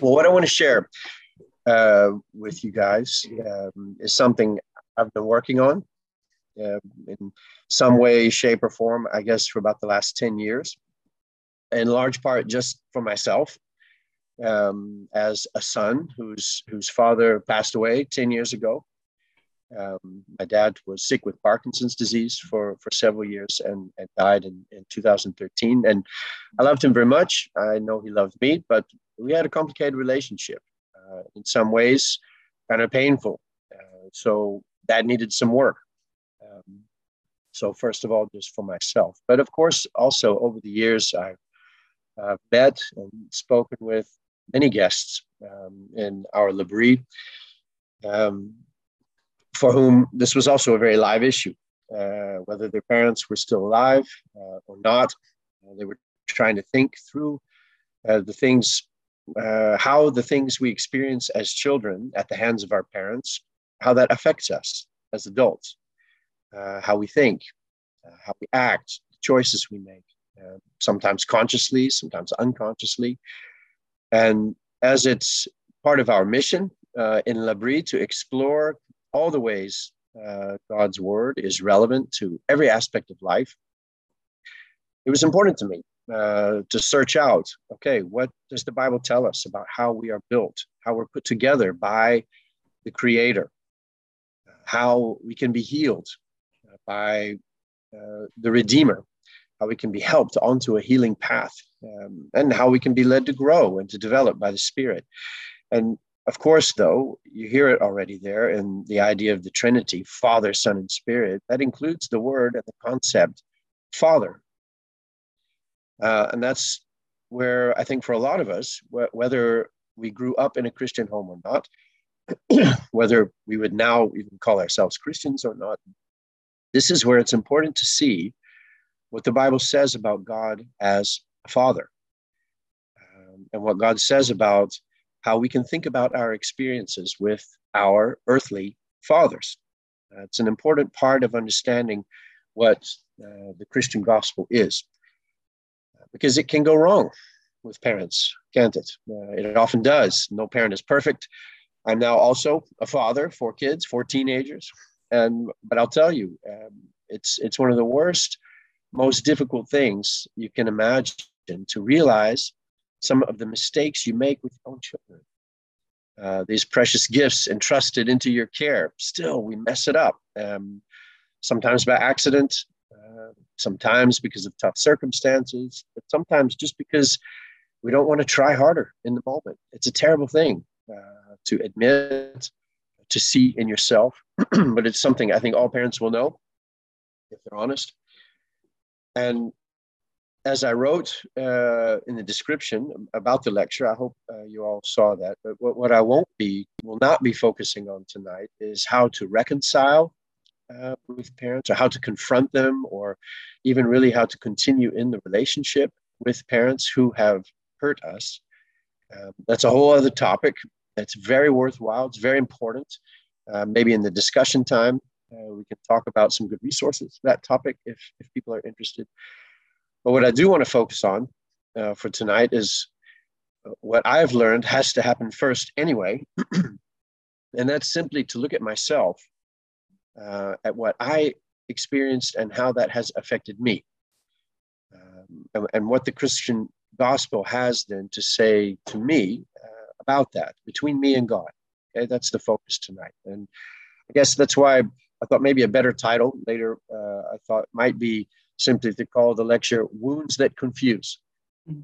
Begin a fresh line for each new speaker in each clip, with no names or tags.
Well, what I want to share uh, with you guys um, is something I've been working on uh, in some way, shape, or form, I guess, for about the last 10 years. In large part, just for myself, um, as a son whose, whose father passed away 10 years ago. Um, my dad was sick with Parkinson's disease for, for several years and, and died in, in 2013. And I loved him very much. I know he loved me, but we had a complicated relationship. Uh, in some ways, kind of painful. Uh, so that needed some work. Um, so first of all, just for myself, but of course, also over the years, I've uh, met and spoken with many guests um, in our L'Abri, um, for whom this was also a very live issue, uh, whether their parents were still alive uh, or not. Uh, they were trying to think through the things, uh, how the things we experience as children at the hands of our parents, how that affects us as adults, how we think, how we act, the choices we make, sometimes consciously, sometimes unconsciously. And as it's part of our mission uh, in L'Abri to explore all the ways uh, God's word is relevant to every aspect of life, it was important to me uh, to search out okay, what does the Bible tell us about how we are built, how we're put together by the Creator, how we can be healed uh, by uh, the Redeemer, how we can be helped onto a healing path um, and how we can be led to grow and to develop by the Spirit. And of course, though, you hear it already there in the idea of the Trinity Father, Son, and Spirit. That includes the word and the concept Father. Uh, and that's where I think for a lot of us, wh- whether we grew up in a Christian home or not, whether we would now even call ourselves Christians or not, this is where it's important to see what the Bible says about God as a Father, um, and what God says about how we can think about our experiences with our earthly fathers. Uh, it's an important part of understanding what uh, the Christian gospel is, because it can go wrong with parents, can't it? Uh, it often does. No parent is perfect. I'm now also a father, four kids, four teenagers, and but I'll tell you, um, it's it's one of the worst, most difficult things you can imagine to realize some of the mistakes you make with your own children. Uh, these precious gifts entrusted into your care, still we mess it up. Um, sometimes by accident, sometimes because of tough circumstances, but sometimes just because we don't want to try harder in the moment. It's a terrible thing uh, to admit, to see in yourself, but it's something I think all parents will know if they're honest. And as I wrote uh, in the description about the lecture, I hope uh, you all saw that. But what, what, I won't be, will not be focusing on tonight is how to reconcile uh, with parents, or how to confront them, or even really how to continue in the relationship with parents who have hurt us. Um, that's a whole other topic. It's very worthwhile. It's very important. Uh, maybe in the discussion time, uh, we can talk about some good resources that topic if, if people are interested. But what I do want to focus on uh, for tonight is uh, what I've learned has to happen first anyway. and that's simply to look at myself, uh, at what I experienced and how that has affected me. Um, and, and, what the Christian gospel has then to say to me uh, about that, between me and God. Okay, that's the focus tonight. And I guess that's why I thought maybe a better title later, uh, I thought might be simply to call the lecture Wounds That Confuse. Mm-hmm.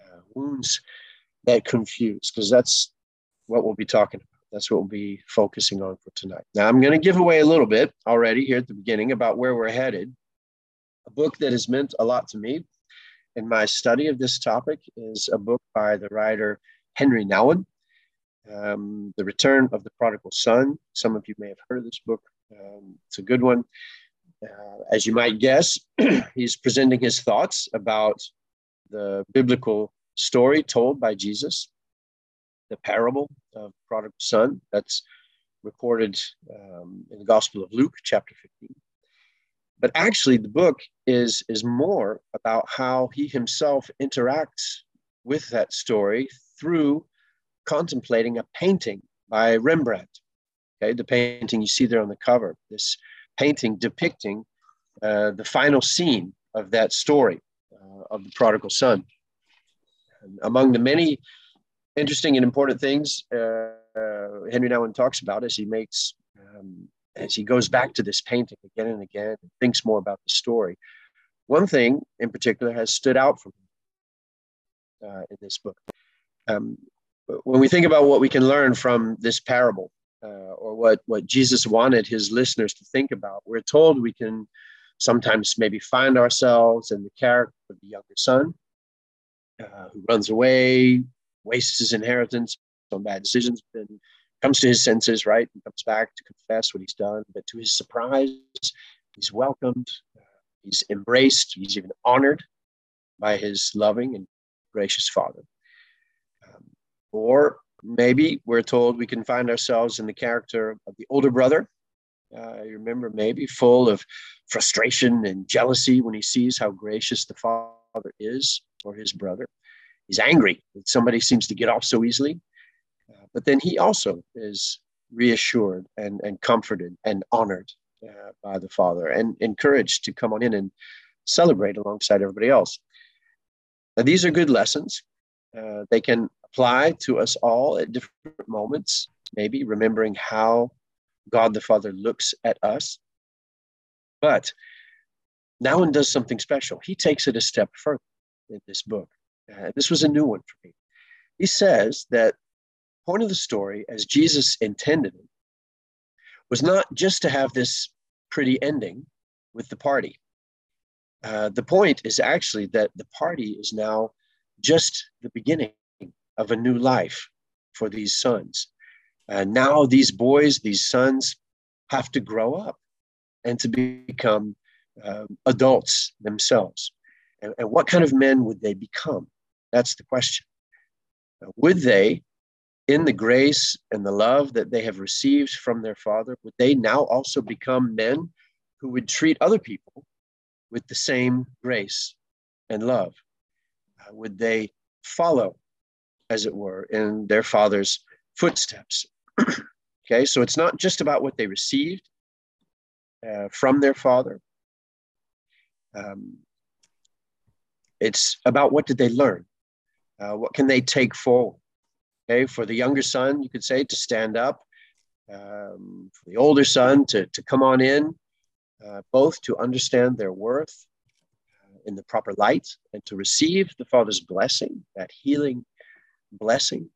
Uh, wounds that confuse, because that's what we'll be talking about. That's what we'll be focusing on for tonight. Now, I'm going to give away a little bit already here at the beginning about where we're headed. A book that has meant a lot to me in my study of this topic is a book by the writer Henry Nouwen, um, The Return of the Prodigal Son. Some of you may have heard of this book. Um, it's a good one. Uh, as you might guess, he's presenting his thoughts about the biblical story told by Jesus, the parable of prodigal son that's recorded um, in the Gospel of Luke, chapter 15. But actually, the book is, is more about how he himself interacts with that story through contemplating a painting by Rembrandt. Okay, the painting you see there on the cover, this painting depicting uh, the final scene of that story uh, of the prodigal son. And among the many interesting and important things uh, Henry Nouwen talks about as he makes, um, as he goes back to this painting again and again and thinks more about the story. One thing in particular has stood out for me uh, in this book. Um, when we think about what we can learn from this parable, uh, or what, what Jesus wanted his listeners to think about, we're told we can sometimes maybe find ourselves in the character of the younger son uh, who runs away, wastes his inheritance on bad decisions, then comes to his senses, right? And comes back to confess what he's done. But to his surprise, he's welcomed, uh, he's embraced, he's even honored by his loving and gracious father. Um, or maybe we're told we can find ourselves in the character of the older brother. Uh, you remember, maybe full of frustration and jealousy when he sees how gracious the father is for his brother. He's angry that somebody seems to get off so easily. Uh, but then he also is reassured and, and comforted and honored uh, by the father and encouraged to come on in and celebrate alongside everybody else. Now, these are good lessons. Uh, they can apply to us all at different moments, maybe remembering how God the Father looks at us. But Nouwen does something special. He takes it a step further in this book. Uh, this was a new one for me. He says that point of the story, as Jesus intended it, was not just to have this pretty ending with the party. Uh, the point is actually that the party is now just the beginning of a new life for these sons. Uh, now these boys, these sons, have to grow up and to become uh, adults themselves. And, and, what kind of men would they become? That's the question. Would they, in the grace and the love that they have received from their father, would they now also become men who would treat other people with the same grace and love? Uh, would they follow as it were, in their father's footsteps. okay, so it's not just about what they received uh, from their father. Um, it's about what did they learn? Uh, what can they take forward? Okay, for the younger son, you could say to stand up. Um, for the older son to, to come on in, uh, both to understand their worth uh, in the proper light and to receive the Father's blessing, that healing blessing,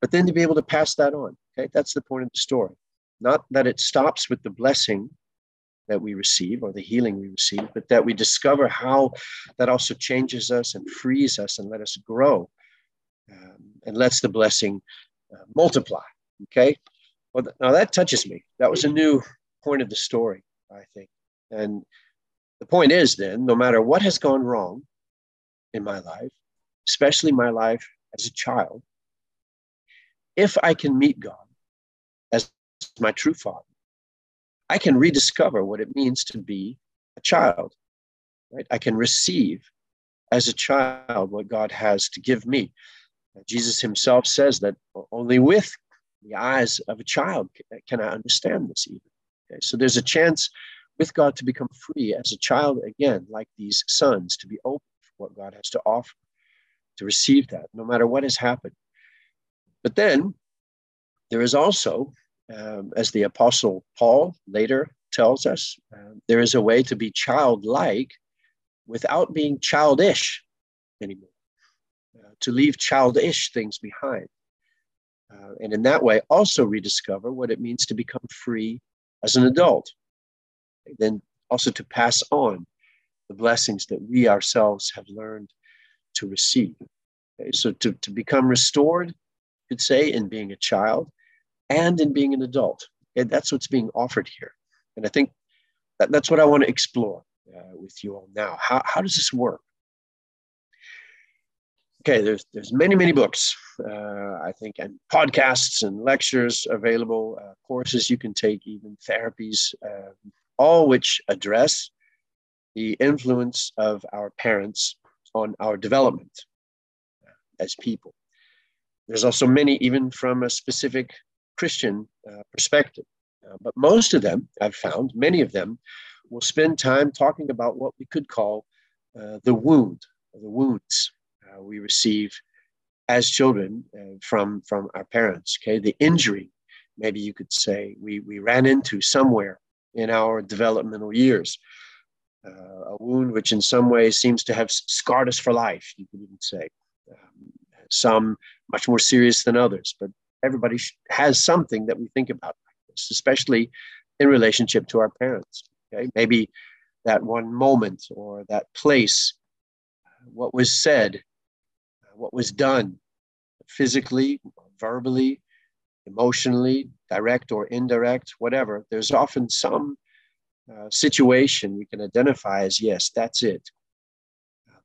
but then to be able to pass that on. Okay, that's the point of the story. Not that it stops with the blessing that we receive or the healing we receive, but that we discover how that also changes us and frees us and let us grow um, and lets the blessing uh, multiply. Okay, well, now that touches me. That was a new point of the story, I think. And the point is then, no matter what has gone wrong in my life, especially my life as a child, if I can meet God as my true father, I can rediscover what it means to be a child. Right? I can receive as a child what God has to give me. Jesus himself says that only with the eyes of a child can I understand this even. Okay? So there's a chance with God to become free as a child again, like these sons, to be open for what God has to offer to receive that, no matter what has happened. But then there is also, um, as the Apostle Paul later tells us, uh, there is a way to be childlike without being childish anymore, to leave childish things behind. Uh, and in that way, also rediscover what it means to become free as an adult. Then also to pass on the blessings that we ourselves have learned to receive. Okay? So to, to become restored, you could say, in being a child and in being an adult. Okay? That's what's being offered here. And I think that, that's what I want to explore uh, with you all now. How, how does this work? Okay, there's there's many many books, uh, I think, and podcasts and lectures available, uh, courses you can take, even therapies, uh, all which address the influence of our parents on our development as people. there's also many, even from a specific Christian uh, perspective. Uh, but most of them, I've found, many of them will spend time talking about what we could call uh, the wound, the wounds uh, we receive as children uh, from, from our parents, okay? The injury, maybe you could say, we, we ran into somewhere in our developmental years. Uh, a wound which in some ways seems to have scarred us for life, you could even say. Um, some much more serious than others, but everybody has something that we think about like this, especially in relationship to our parents. Okay, maybe that one moment or that place, what was said, what was done, physically, verbally, emotionally, direct or indirect, whatever. There's often some uh, situation we can identify as yes, that's it.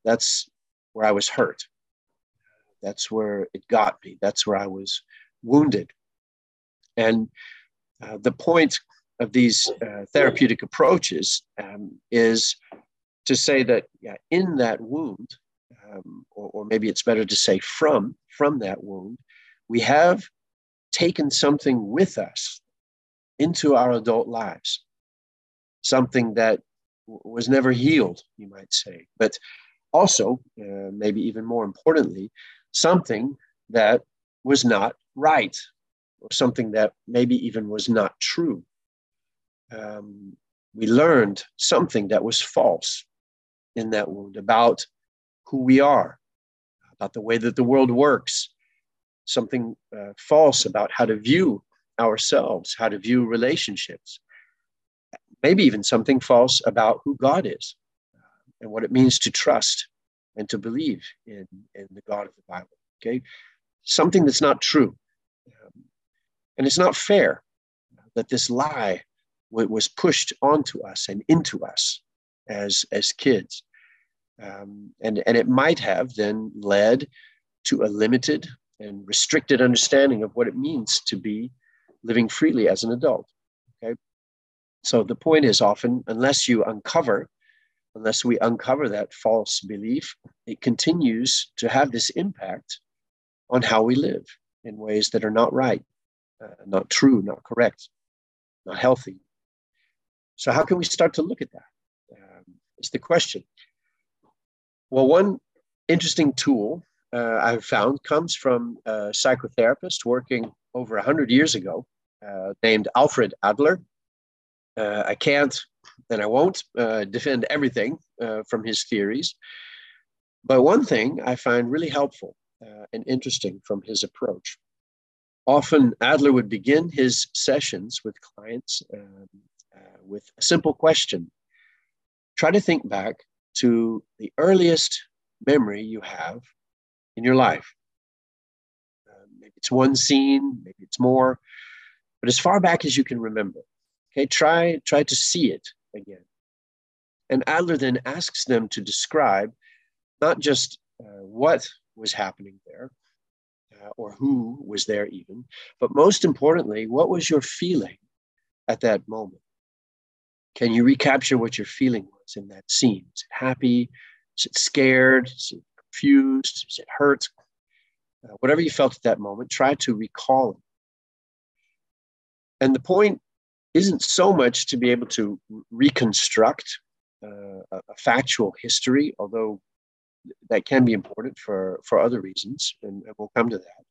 That's where I was hurt. That's where it got me. That's where I was wounded. And uh, the point of these uh, therapeutic approaches um, is to say that yeah, in that wound, um, or, or maybe it's better to say from from that wound, we have taken something with us into our adult lives, something that was never healed, you might say, but also, uh, maybe even more importantly, something that was not right or something that maybe even was not true. Um, we learned something that was false in that wound about who we are, about the way that the world works, something uh, false about how to view ourselves, how to view relationships, maybe even something false about who God is and what it means to trust and to believe in, in the God of the Bible. Okay, something that's not true. Um, and it's not fair that this lie was pushed onto us and into us as, as kids. Um, and, and it might have then led to a limited and restricted understanding of what it means to be living freely as an adult. Okay. So the point is often, unless you uncover, unless we uncover that false belief, it continues to have this impact on how we live in ways that are not right, uh, not true, not correct, not healthy. So, how can we start to look at that? Um, is the question. Well, one interesting tool uh, I've found comes from a psychotherapist working over 100 years ago uh, named Alfred Adler. Uh, I can't and I won't uh, defend everything uh, from his theories, but one thing I find really helpful uh, and interesting from his approach. Often, Adler would begin his sessions with clients um, with a simple question Try to think back to the earliest memory you have in your life. Uh, maybe it's one scene, maybe it's more, but as far back as you can remember. Okay, try try to see it again. And Adler then asks them to describe not just uh, what was happening there uh, or who was there even but most importantly what was your feeling at that moment can you recapture what your feeling was in that scene? Is it happy? Is it scared? Is it confused? Is it hurt? Uh, whatever you felt at that moment try to recall it. And the point isn't so much to be able to reconstruct uh, a, factual history although that can be important for, for other reasons, and, and we'll come to that.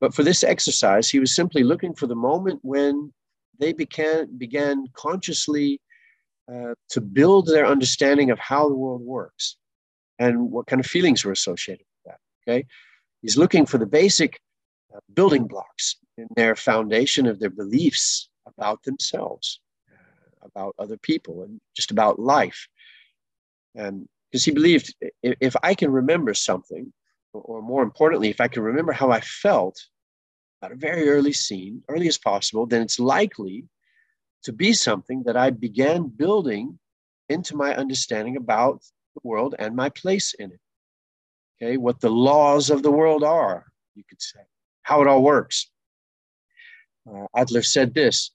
But for this exercise, he was simply looking for the moment when they began, began consciously uh, to build their understanding of how the world works and what kind of feelings were associated with that. Okay, he's looking for the basic uh, building blocks in their foundation of their beliefs about themselves, about other people, and just about life. And because he believed if I can remember something, or more importantly, if I can remember how I felt at a very early scene, early as possible, then it's likely to be something that I began building into my understanding about the world and my place in it. Okay, what the laws of the world are, you could say, how it all works. Uh, Adler said this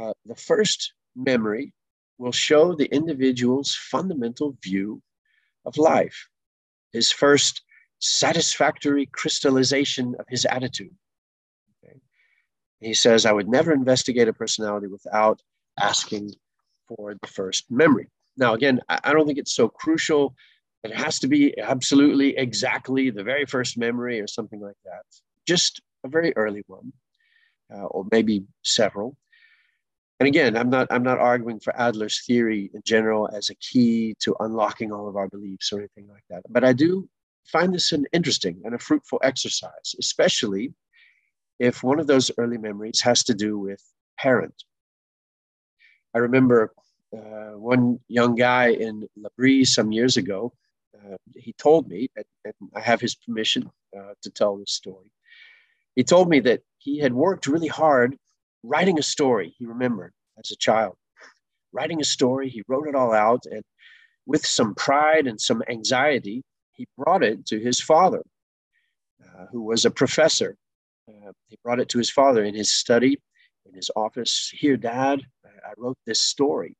uh, the first memory will show the individual's fundamental view of life. His first satisfactory crystallization of his attitude. He says, I would never investigate a personality without asking for the first memory. Now, again, I don't think it's so crucial. It has to be absolutely exactly the very first memory or something like that. Just a very early one, uh, or maybe several. And again, I'm not I'm not arguing for Adler's theory in general as a key to unlocking all of our beliefs or anything like that. But I do find this an interesting and a fruitful exercise, especially if one of those early memories has to do with parent. I remember uh, one young guy in L'Abri some years ago. Uh, he told me, and, and, I have his permission uh, to tell this story. He told me that he had worked really hard writing a story he remembered as a child. Writing a story, he wrote it all out, and with some pride and some anxiety, he brought it to his father, uh, who was a professor. Uh, he brought it to his father in his study, in his office. Here, Dad, I wrote this story.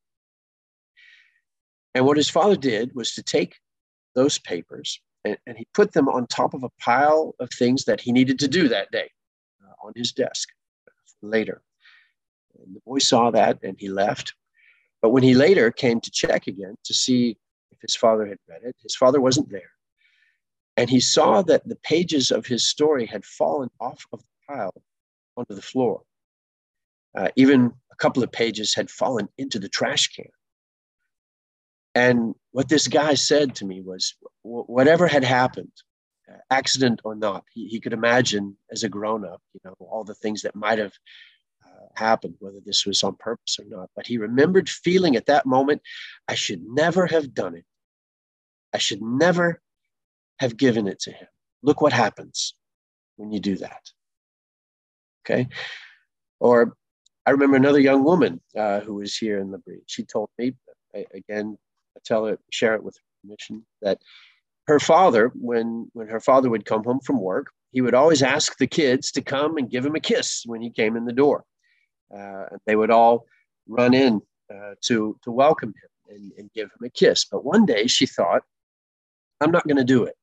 And what his father did was to take those papers and, and he put them on top of a pile of things that he needed to do that day uh, on his desk later. And the boy saw that and he left. But when he later came to check again to see if his father had read it, his father wasn't there. And he saw that the pages of his story had fallen off of the pile onto the floor. Uh, even a couple of pages had fallen into the trash can. And what this guy said to me was whatever had happened, accident or not, he, he could imagine as a grown up, you know, all the things that might have uh, happened, whether this was on purpose or not. But he remembered feeling at that moment, I should never have done it. I should never have given it to him. Look what happens when you do that. Okay. Or I remember another young woman uh, who was here in L'Abri. She told me, again, I tell her, share it with permission, that her father, when, when her father would come home from work, he would always ask the kids to come and give him a kiss when he came in the door. Uh, they would all run in uh, to, to welcome him and, and give him a kiss. But one day she thought, I'm not going to do it.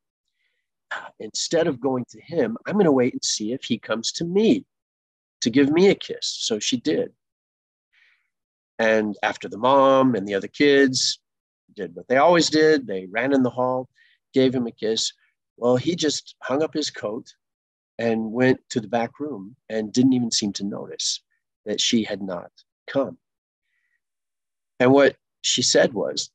Instead of going to him, I'm going to wait and see if he comes to me to give me a kiss. So she did. And after the mom and the other kids did what they always did, they ran in the hall, gave him a kiss. Well, he just hung up his coat and went to the back room and didn't even seem to notice that she had not come. And what she said was,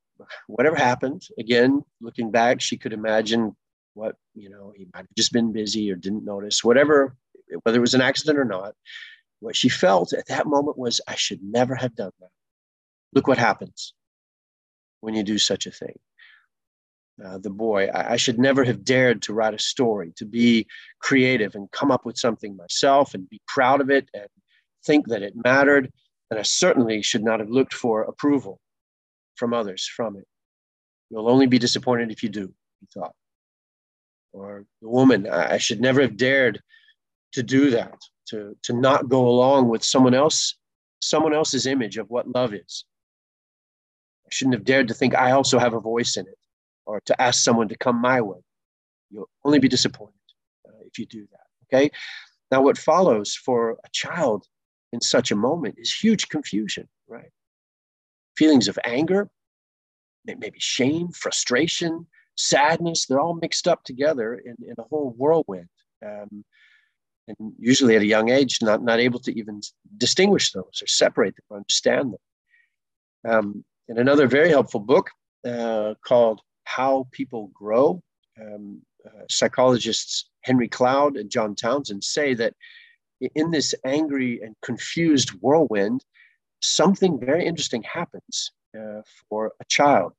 whatever happened, again, looking back, she could imagine what, you know, he might have just been busy or didn't notice, whatever whether it was an accident or not, what she felt at that moment was, I should never have done that. Look what happens when you do such a thing. Uh, the boy, I, I, should never have dared to write a story, to be creative and come up with something myself and be proud of it and think that it mattered. And I certainly should not have looked for approval from others from it. You'll only be disappointed if you do, he thought. Or the woman, I, should never have dared to do that, to, to not go along with someone else, someone else's image of what love is. I shouldn't have dared to think I also have a voice in it or to ask someone to come my way. You'll only be disappointed uh, if you do that. Okay. Now, what follows for a child in such a moment is huge confusion, right? Feelings of anger, maybe shame, frustration, sadness, they're all mixed up together in, in a whole whirlwind. Um, and usually at a young age, not, not able to even distinguish those or separate them or understand them. Um, in another very helpful book uh, called How People Grow, um, uh, psychologists Henry Cloud and John Townsend say that in this angry and confused whirlwind, something very interesting happens uh, for a child.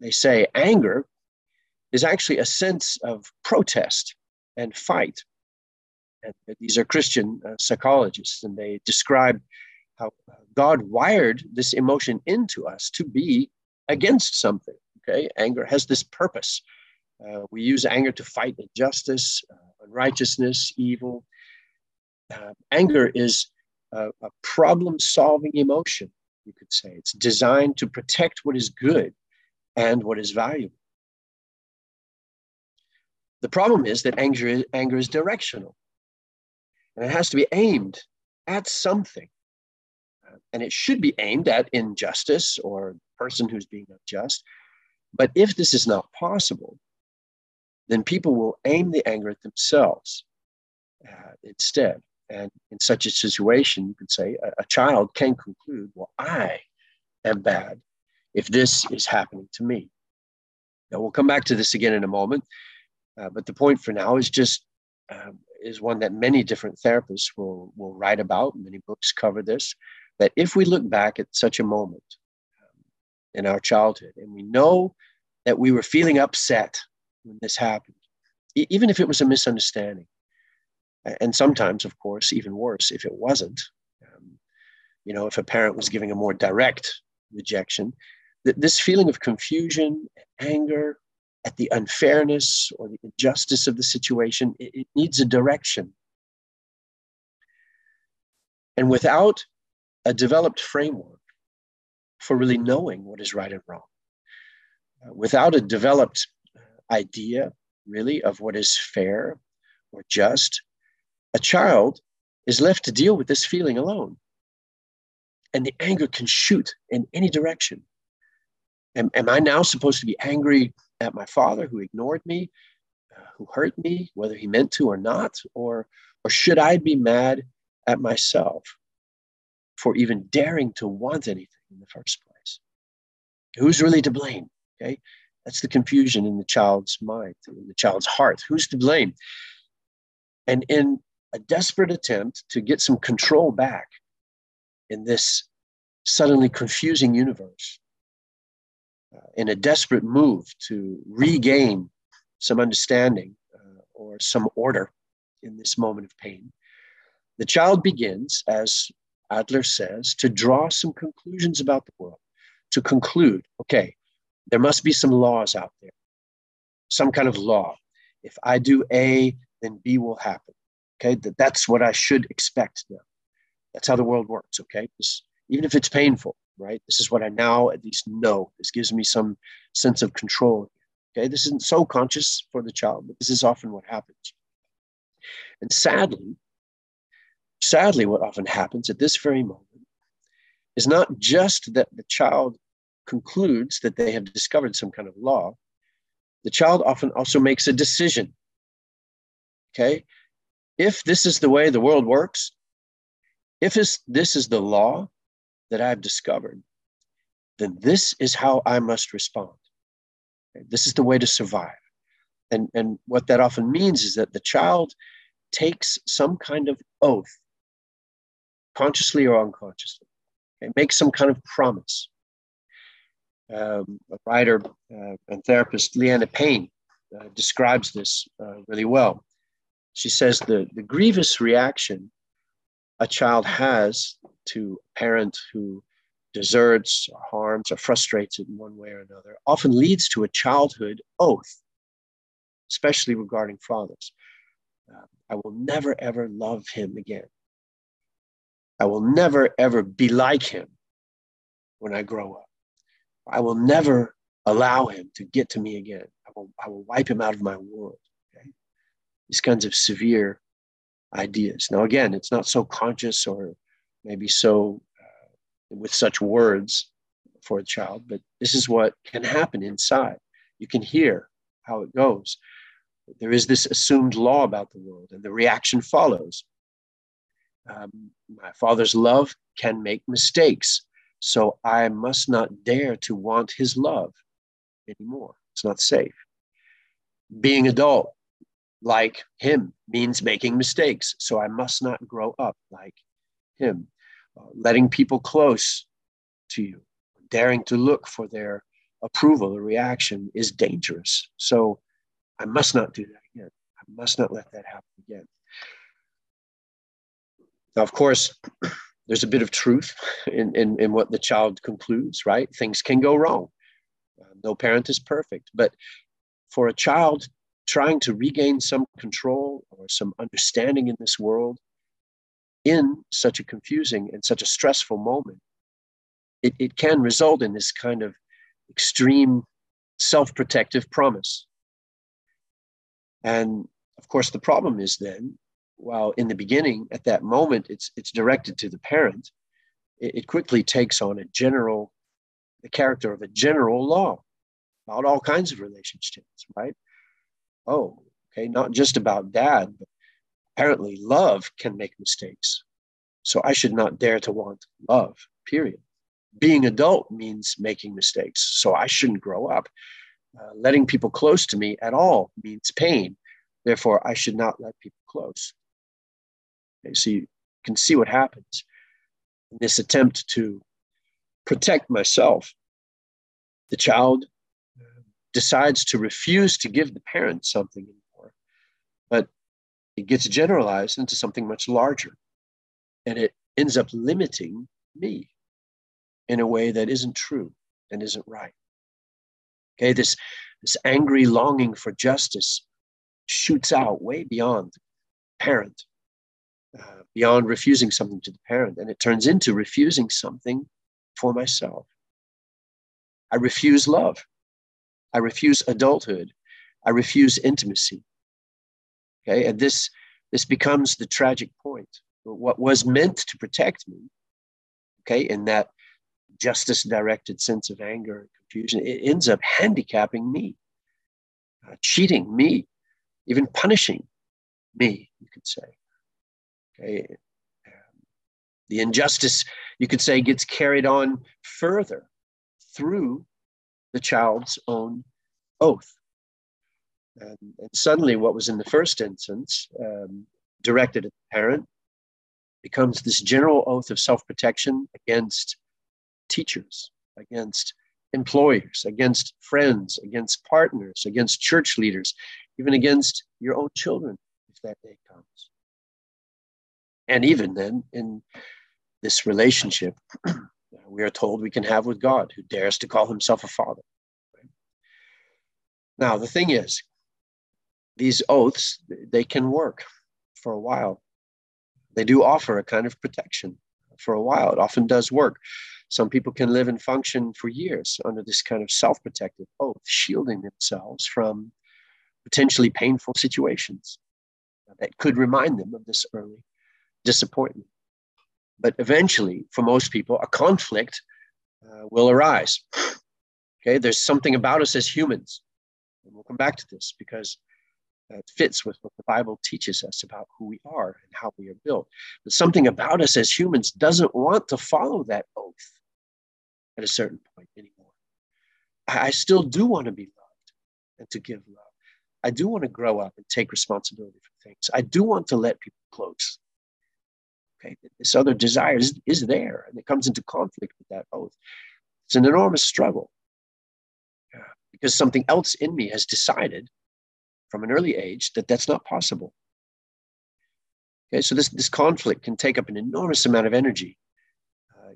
They say anger is actually a sense of protest and fight. And these are Christian uh, psychologists, and they describe how uh, God wired this emotion into us to be against something. Okay, anger has this purpose. Uh, we use anger to fight injustice, uh, unrighteousness, evil. Uh, anger is a, a problem-solving emotion. You could say it's designed to protect what is good and what is valuable. The problem is that anger is, anger is directional and it has to be aimed at something. And it should be aimed at injustice or the person who's being unjust. But if this is not possible, then people will aim the anger at themselves uh, instead. And in such a situation, you could say a, a child can conclude, well, I am bad if this is happening to me. Now, we'll come back to this again in a moment. Uh, but the point for now is just um, is one that many different therapists will, will write about. Many books cover this. That if we look back at such a moment um, in our childhood and we know that we were feeling upset when this happened, e- even if it was a misunderstanding, and sometimes, of course, even worse if it wasn't. Um, you know, if a parent was giving a more direct rejection, th- this feeling of confusion, anger, at the unfairness or the injustice of the situation. It, it needs a direction. And without a developed framework for really knowing what is right and wrong, uh, without a developed uh, idea, really, of what is fair or just, a child is left to deal with this feeling alone. And the anger can shoot in any direction. Am, am I now supposed to be angry at my father who ignored me, who hurt me, whether he meant to or not? Or, or should I be mad at myself for even daring to want anything in the first place? Who's really to blame? Okay. That's the confusion in the child's mind, in the child's heart. Who's to blame? And in a desperate attempt to get some control back in this suddenly confusing universe, in a desperate move to regain some understanding uh, or some order in this moment of pain, the child begins, as Adler says, to draw some conclusions about the world, to conclude, okay, there must be some laws out there, some kind of law. If I do A, then B will happen. Okay, that, that's what I should expect now. That's how the world works. Okay, even if it's painful, right? This is what I now at least know. This gives me some sense of control. Okay, this isn't so conscious for the child, but this is often what happens. And sadly, sadly, what often happens at this very moment is not just that the child concludes that they have discovered some kind of law, the child often also makes a decision. Okay, if this is the way the world works, if this is the law, that I've discovered, then this is how I must respond. This is the way to survive. And, and what that often means is that the child takes some kind of oath, consciously or unconsciously, makes some kind of promise. Um, a writer uh, and therapist, Leanne Payne, uh, describes this uh, really well. She says the, the grievous reaction a child has to a parent who deserts or harms or frustrates it in one way or another often leads to a childhood oath, especially regarding fathers. Uh, I will never ever love him again. I will never ever be like him when I grow up. I will never allow him to get to me again. I will, I will wipe him out of my world. Okay? These kinds of severe ideas. Now, again, it's not so conscious or maybe so uh, with such words for a child, but this is what can happen inside. You can hear how it goes. There is this assumed law about the world, and the reaction follows. Um, my father's love can make mistakes, so I must not dare to want his love anymore. It's not safe. Being adult, like him means making mistakes. So I must not grow up like him. Uh, letting people close to you, daring to look for their approval or reaction is dangerous. So I must not do that again. I must not let that happen again. Now, of course, there's a bit of truth in, in, in what the child concludes, right? Things can go wrong. Uh, no parent is perfect. But for a child trying to regain some control or some understanding in this world in such a confusing and such a stressful moment, it, it can result in this kind of extreme self protective promise. And of course, the problem is then, while in the beginning, at that moment, it's it's directed to the parent, it, it quickly takes on a general, the character of a general law about all kinds of relationships, right? Oh, okay, not just about dad, but apparently love can make mistakes. So I should not dare to want love, period. Being adult means making mistakes. So I shouldn't grow up. Uh, letting people close to me at all means pain. Therefore, I should not let people close. Okay, so you can see what happens in this attempt to protect myself. The child decides to refuse to give the parent something anymore, but it gets generalized into something much larger. And it ends up limiting me in a way that isn't true and isn't right. Okay, this, this angry longing for justice shoots out way beyond parent, uh, beyond refusing something to the parent, and it turns into refusing something for myself. I refuse love. I refuse adulthood. I refuse intimacy. Okay, and this this becomes the tragic point. What was meant to protect me, okay, in that justice directed sense of anger and confusion, it ends up handicapping me, uh, cheating me, even punishing me, you could say. Okay. Um, the injustice, you could say, gets carried on further through the child's own oath. And, and suddenly, what was in the first instance um, directed at the parent becomes this general oath of self protection against teachers, against employers, against friends, against partners, against church leaders, even against your own children if that day comes. And even then, in this relationship, we are told we can have with God, who dares to call himself a father. Now, the thing is, these oaths, they can work for a while. They do offer a kind of protection for a while. It often does work. Some people can live and function for years under this kind of self protective oath, shielding themselves from potentially painful situations that could remind them of this early disappointment. But eventually, for most people, a conflict uh, will arise. Okay, there's something about us as humans. And we'll come back to this because it fits with what the Bible teaches us about who we are and how we are built. But something about us as humans doesn't want to follow that oath at a certain point anymore. I still do want to be loved and to give love. I do want to grow up and take responsibility for things. I do want to let people close. Okay, this other desire is, is there and it comes into conflict with that oath. It's an enormous struggle yeah, because something else in me has decided from an early age that that's not possible. Okay, so this, this conflict can take up an enormous amount of energy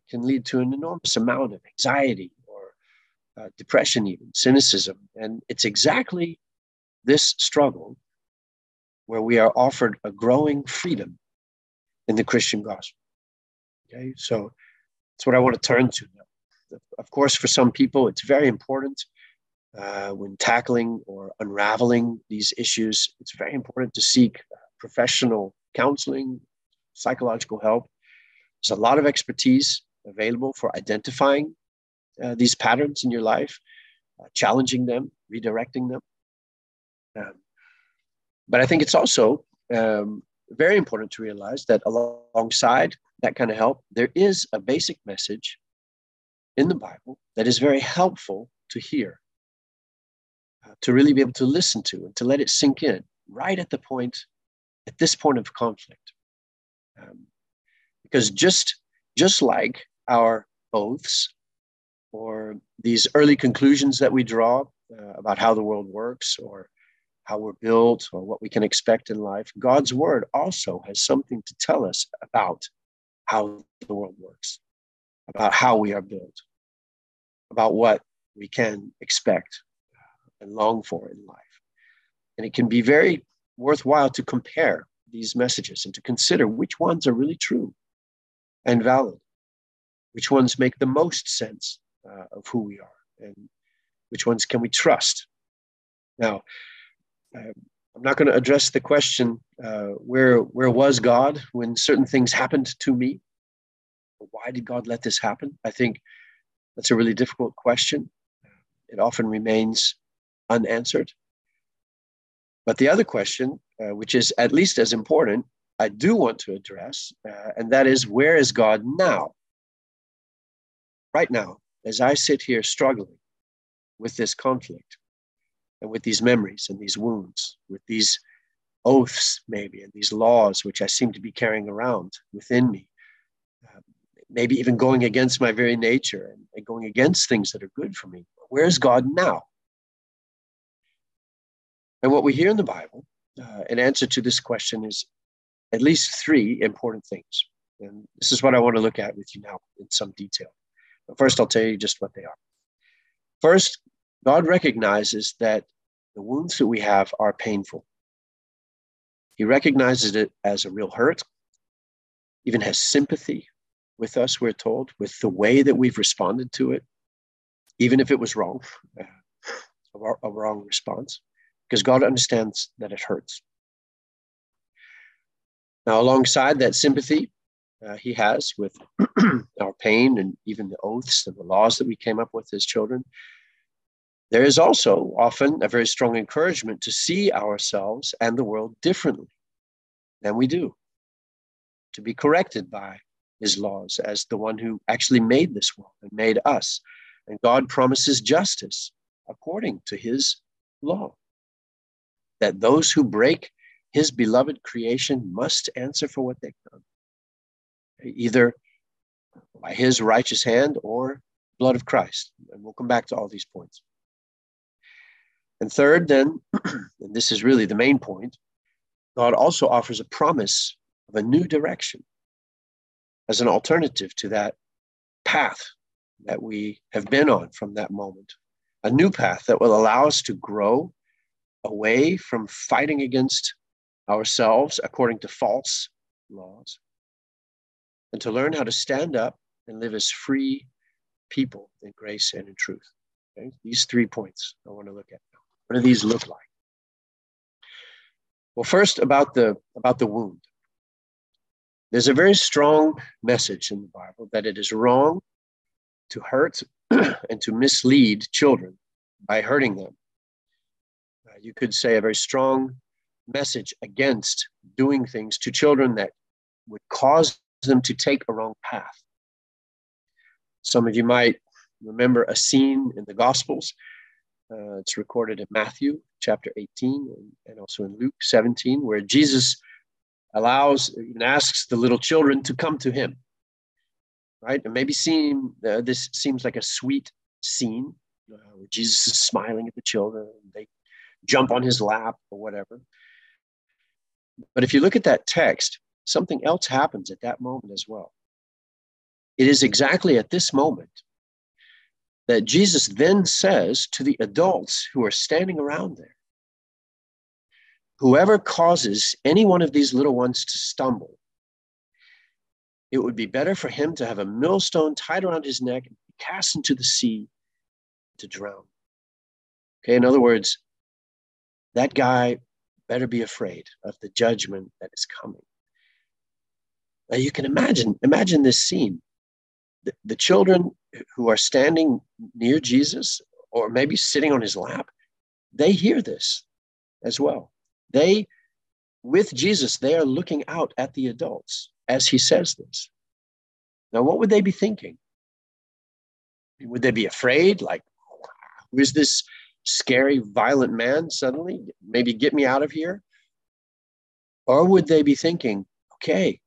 can lead to an enormous amount of anxiety or uh, depression, even cynicism. And it's exactly this struggle where we are offered a growing freedom in the Christian gospel. Okay, so that's what I want to turn to now. Of course, for some people, it's very important uh, when tackling or unraveling these issues. It's very important to seek professional counseling, psychological help. There's a lot of expertise available for identifying uh, these patterns in your life, uh, challenging them, redirecting them. Um, but I think it's also um, very important to realize that alongside that kind of help, there is a basic message in the Bible that is very helpful to hear, uh, to really be able to listen to, and to let it sink in right at the point, at this point of conflict. Um, because just just like our oaths or these early conclusions that we draw uh, about how the world works or how we're built or what we can expect in life, God's word also has something to tell us about how the world works, about how we are built, about what we can expect and long for in life. And it can be very worthwhile to compare these messages and to consider which ones are really true and valid which ones make the most sense uh, of who we are and which ones can we trust now I'm not going to address the question uh, where where was God when certain things happened to me? Why did God let this happen? I think that's a really difficult question. It often remains unanswered. But the other question, uh, which is at least as important, I do want to address, uh, and that is where is God now? Right now, as I sit here struggling with this conflict and with these memories and these wounds, with these oaths, maybe, and these laws which I seem to be carrying around within me, uh, maybe even going against my very nature and, and going against things that are good for me. Where's God now? And what we hear in the Bible, uh, in answer to this question, is at least three important things. And this is what I want to look at with you now in some detail. But first, I'll tell you just what they are. First, God recognizes that the wounds that we have are painful. He recognizes it as a real hurt, even has sympathy with us, we're told, with the way that we've responded to it, even if it was wrong, uh, a, wrong response, because God understands that it hurts. Now, alongside that sympathy uh, he has with our pain and even the oaths and the laws that we came up with as children, there is also often a very strong encouragement to see ourselves and the world differently than we do, to be corrected by his laws as the one who actually made this world and made us. And God promises justice according to his law. That those who break his beloved creation must answer for what they've done, either by his righteous hand or blood of Christ. And we'll come back to all these points. And third, then, and this is really the main point, God also offers a promise of a new direction as an alternative to that path that we have been on from that moment. A new path that will allow us to grow away from fighting against ourselves according to false laws, and to learn how to stand up and live as free people in grace and in truth. Okay? These three points I want to look at. What do these look like? Well, first about the about the wound. There's a very strong message in the Bible that it is wrong to hurt and to mislead children by hurting them. Uh, you could say a very strong message against doing things to children that would cause them to take a wrong path. Some of you might remember a scene in the Gospels. Uh, it's recorded in Matthew chapter 18 and, and also in Luke 17, where Jesus allows and asks the little children to come to him. Right? And maybe seem, uh, this seems like a sweet scene uh, where Jesus is smiling at the children. They jump on his lap or whatever. But if you look at that text, something else happens at that moment as well. It is exactly at this moment that Jesus then says to the adults who are standing around there Whoever causes any one of these little ones to stumble, it would be better for him to have a millstone tied around his neck and be cast into the sea to drown. Okay, in other words, that guy better be afraid of the judgment that is coming. Now you can imagine, imagine this scene. The, children who are standing near Jesus or maybe sitting on his lap, they hear this as well. They, with Jesus, they are looking out at the adults as he says this. Now, what would they be thinking? Would they be afraid? Like, who is this scary, violent man suddenly? Maybe get me out of here? Or would they be thinking, okay,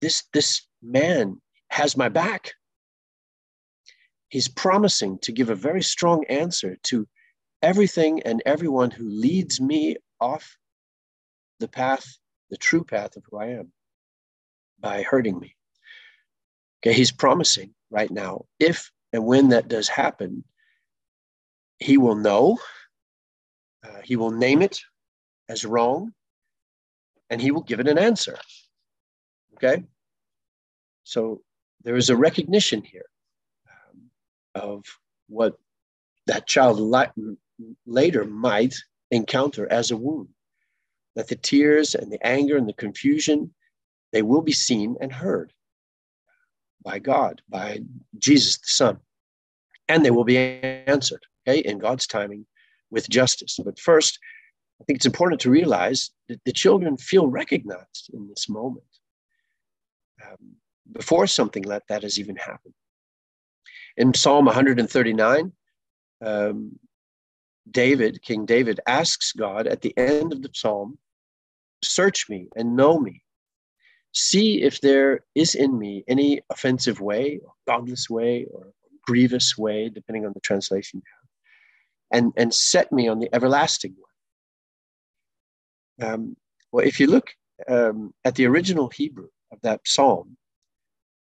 this, this man has my back? He's promising to give a very strong answer to everything and everyone who leads me off the path, the true path of who I am by hurting me. Okay, he's promising right now, if and when that does happen, he will know, uh, he will name it as wrong, and he will give it an answer. Okay? So there is a recognition here um, of what that child li- later might encounter as a wound that the tears and the anger and the confusion, they will be seen and heard by God, by Jesus the Son, and they will be answered, okay, in God's timing with justice. But first, I think it's important to realize that the children feel recognized in this moment um, before something like that has even happened. In Psalm 139, um, David, King David, asks God at the end of the psalm, Search me and know me. See if there is in me any offensive way, or godless way, or grievous way, depending on the translation you have, and, and set me on the everlasting way. Um, well, if you look um, at the original Hebrew of that psalm,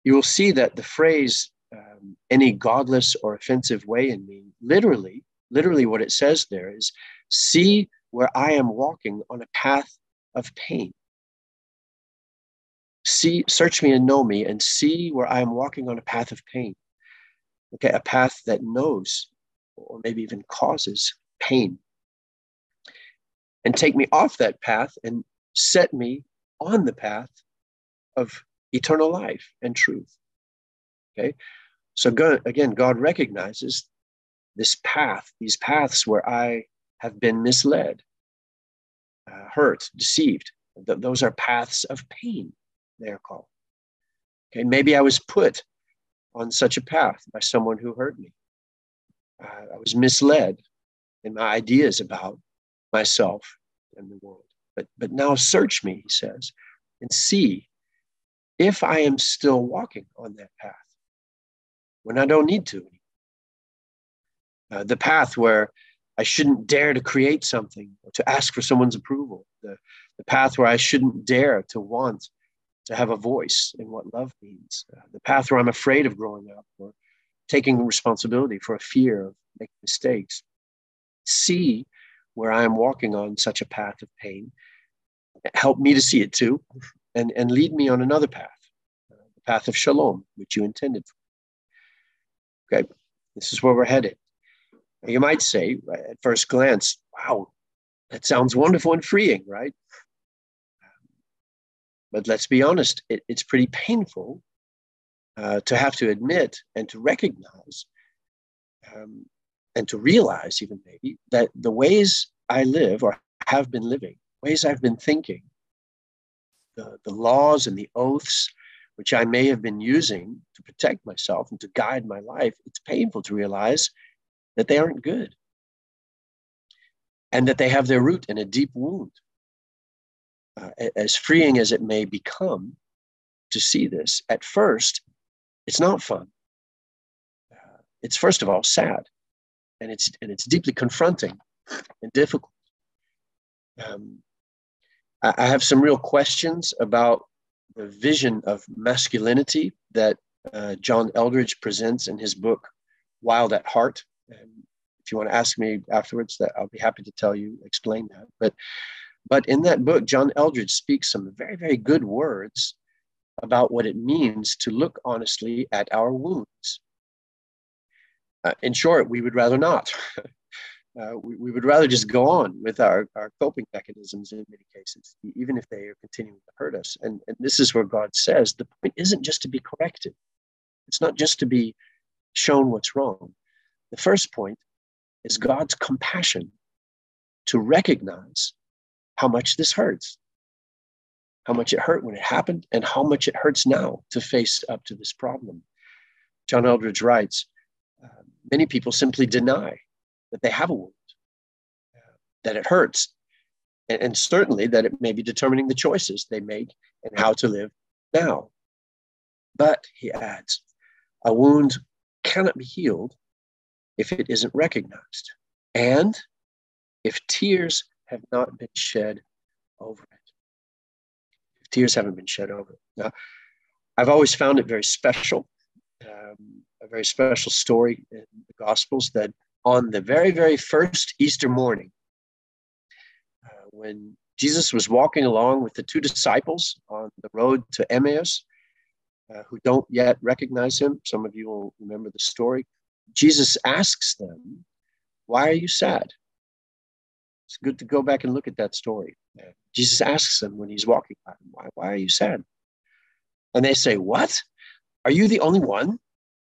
you will see that the phrase um, any godless or offensive way in me literally literally what it says there is see where I am walking on a path of pain. See, search me and know me and see where I am walking on a path of pain. Okay, a path that knows or maybe even causes pain. And take me off that path and set me on the path of eternal life and truth. Okay, so again, God recognizes this path, these paths where I have been misled, uh, hurt, deceived. Th- those are paths of pain, they are called. Okay, maybe I was put on such a path by someone who hurt me. Uh, I was misled in my ideas about myself and the world. But, but now search me, he says, and see if I am still walking on that path when I don't need to uh, the path where I shouldn't dare to create something or to ask for someone's approval, the, the path where I shouldn't dare to want to have a voice in what love means, uh, the path where I'm afraid of growing up or taking responsibility for a fear of making mistakes. See where I am walking on such a path of pain. Help me to see it too, and, and lead me on another path, the path of shalom, which you intended for. Okay, this is where we're headed. You might say at first glance, wow, that sounds wonderful and freeing, right? But let's be honest, it, it's pretty painful uh, to have to admit and to recognize um, and to realize, even maybe, that the ways I live or have been living, ways I've been thinking, the, the laws and the oaths which I may have been using to protect myself and to guide my life, it's painful to realize that they aren't good and that they have their root in a deep wound. Uh, as freeing as it may become to see this, at first, it's not fun. Uh, it's first of all sad, and it's and it's deeply confronting and difficult. Um, I, have some real questions about the vision of masculinity that uh, John Eldredge presents in his book Wild at Heart. And if you want to ask me afterwards, that I'll be happy to tell you, explain that. But but in that book, John Eldredge speaks some very, very good words about what it means to look honestly at our wounds. Uh, in short, we would rather not. uh, we, we, would rather just go on with our, our coping mechanisms in many cases, even if they are continuing to hurt us. And, and this is where God says the point isn't just to be corrected, it's not just to be shown what's wrong, the first point is God's compassion to recognize how much this hurts, how much it hurt when it happened, and how much it hurts now to face up to this problem. John Eldredge writes uh, Many people simply deny that they have a wound, uh, that it hurts, and, and certainly that it may be determining the choices they make and how to live now. But, he adds, a wound cannot be healed if it isn't recognized, and if tears have not been shed over it. If tears haven't been shed over it. Now, I've always found it very special, um, a very special story in the Gospels that on the very, very first Easter morning, uh, when Jesus was walking along with the two disciples on the road to Emmaus, uh, who don't yet recognize him. Some of you will remember the story. Jesus asks them, Why are you sad? It's good to go back and look at that story. Jesus asks them when he's walking by why, why are you sad? And they say, What? Are you the only one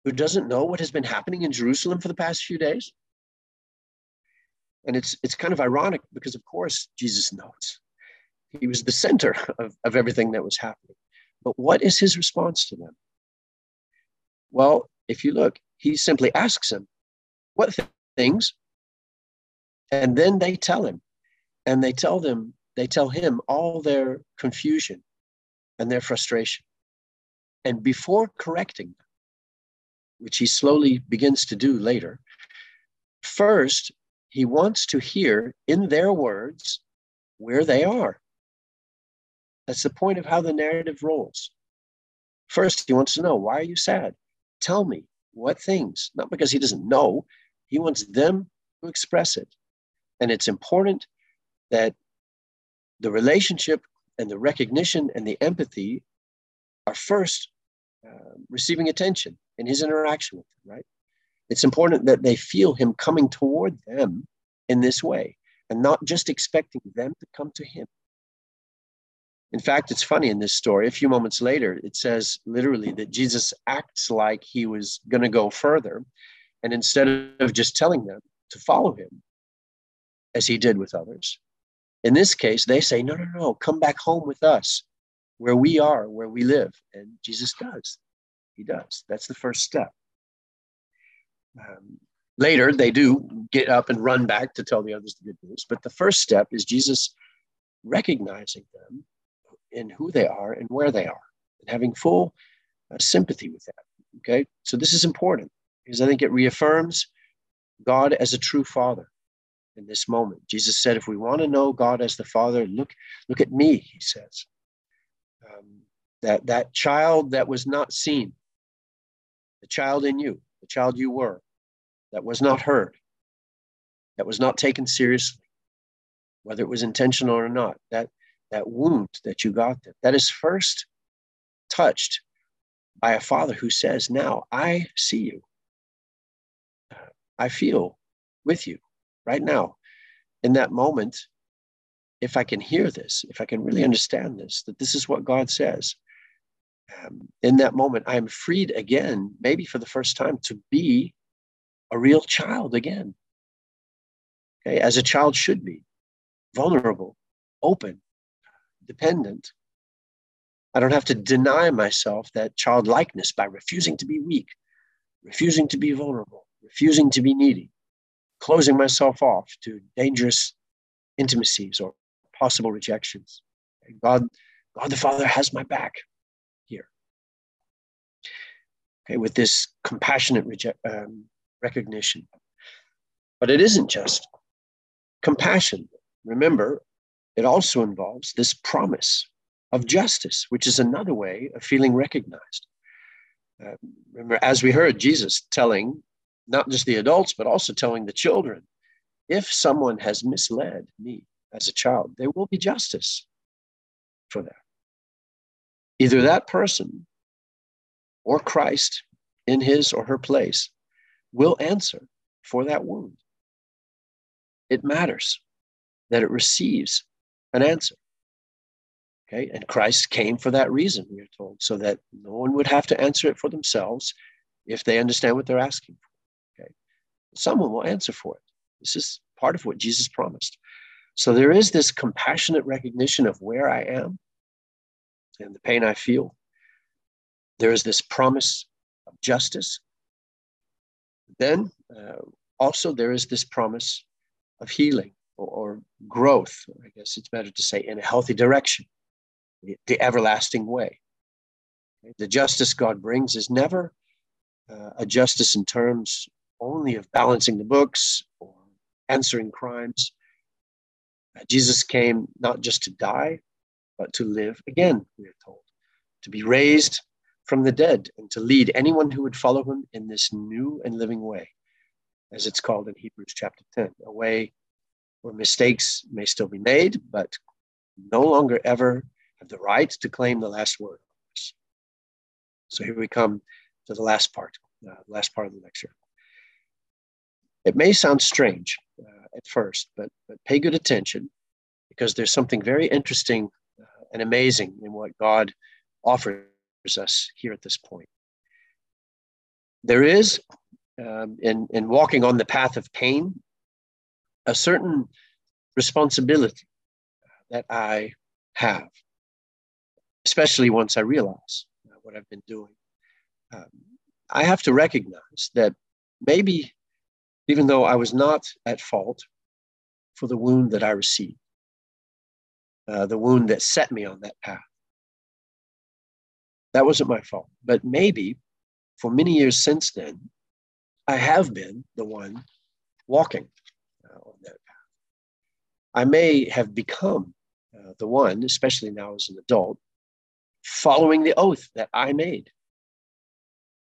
who doesn't know what has been happening in Jerusalem for the past few days? And it's it's kind of ironic because of course Jesus knows. He was the center of, of everything that was happening. But what is his response to them? Well, if you look, he simply asks them, What th- things? And then they tell him, and they tell them, they tell him all their confusion and their frustration. And before correcting them, which he slowly begins to do later, first, he wants to hear in their words where they are. That's the point of how the narrative rolls. First, he wants to know why are you sad? Tell me what things, not because he doesn't know, he wants them to express it. And it's important that the relationship and the recognition and the empathy are first uh, receiving attention in his interaction with them, right? It's important that they feel him coming toward them in this way and not just expecting them to come to him. In fact, it's funny in this story. A few moments later, it says literally that Jesus acts like he was going to go further. And instead of just telling them to follow him, as he did with others, in this case, they say, No, no, no, come back home with us where we are, where we live. And Jesus does. He does. That's the first step. Um, later, they do get up and run back to tell the others the good news. But the first step is Jesus recognizing them in who they are and where they are, and having full uh, sympathy with that. Okay, so this is important because I think it reaffirms God as a true Father in this moment. Jesus said, "If we want to know God as the Father, look look at me," He says. Um, that that child that was not seen, the child in you, the child you were, that was not heard, that was not taken seriously, whether it was intentional or not. That that wound that you got there, that is first touched by a father who says, Now I see you. I feel with you right now. In that moment, if I can hear this, if I can really understand this, that this is what God says, um, in that moment, I am freed again, maybe for the first time, to be a real child again. Okay, as a child should be vulnerable, open, dependent. I don't have to deny myself that childlikeness by refusing to be weak, refusing to be vulnerable, refusing to be needy, closing myself off to dangerous intimacies or possible rejections. God, God the Father has my back. Okay, with this compassionate reject, um, recognition. But it isn't just compassion. Remember, it also involves this promise of justice, which is another way of feeling recognized. Uh, remember, as we heard Jesus telling not just the adults, but also telling the children if someone has misled me as a child, there will be justice for that. Either that person or Christ in his or her place will answer for that wound. It matters that it receives an answer. Okay, and Christ came for that reason, we are told, so that no one would have to answer it for themselves if they understand what they're asking for. Okay, someone will answer for it. This is part of what Jesus promised. So there is this compassionate recognition of where I am and the pain I feel. There is this promise of justice. Then uh, also there is this promise of healing or, growth, I guess it's better to say, in a healthy direction, the, the everlasting way. The justice God brings is never uh, a justice in terms only of balancing the books or answering crimes. Uh, Jesus came not just to die, but to live again, we are told, to be raised from the dead and to lead anyone who would follow him in this new and living way, as it's called in Hebrews chapter 10, a way where mistakes may still be made, but no longer ever have the right to claim the last word. So here we come to the last part, uh, last part of the lecture. It may sound strange uh, at first, but, but pay good attention because there's something very interesting uh, and amazing in what God offers us here at this point. There is, um, in, in walking on the path of pain, a certain responsibility that I have, especially once I realize what I've been doing. Um, I have to recognize that maybe, even though I was not at fault for the wound that I received, uh, the wound that set me on that path, that wasn't my fault. But maybe for many years since then, I have been the one walking uh, on that path. I may have become uh, the one, especially now as an adult, following the oath that I made,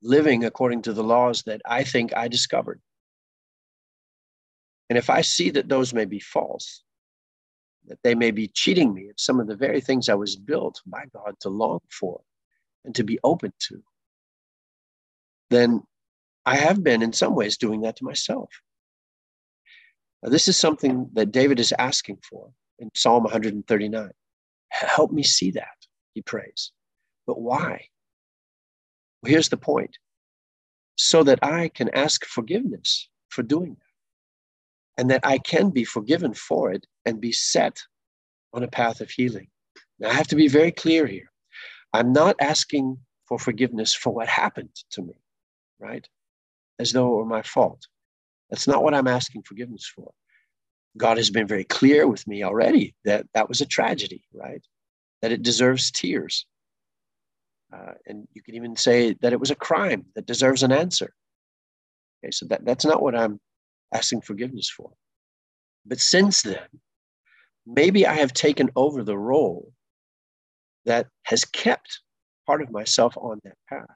living according to the laws that I think I discovered. And if I see that those may be false, that they may be cheating me of some of the very things I was built by God to long for and to be open to, then I have been in some ways doing that to myself. Now, this is something that David is asking for in Psalm 139. Help me see that, he prays. But why? Well, here's the point so that I can ask forgiveness for doing that, and that I can be forgiven for it and be set on a path of healing. Now, I have to be very clear here. I'm not asking for forgiveness for what happened to me, right? As though it were my fault. That's not what I'm asking forgiveness for. God has been very clear with me already that that was a tragedy, right? That it deserves tears. Uh, and you can even say that it was a crime that deserves an answer. Okay, so that, that's not what I'm asking forgiveness for. But since then, maybe I have taken over the role that has kept part of myself on that path,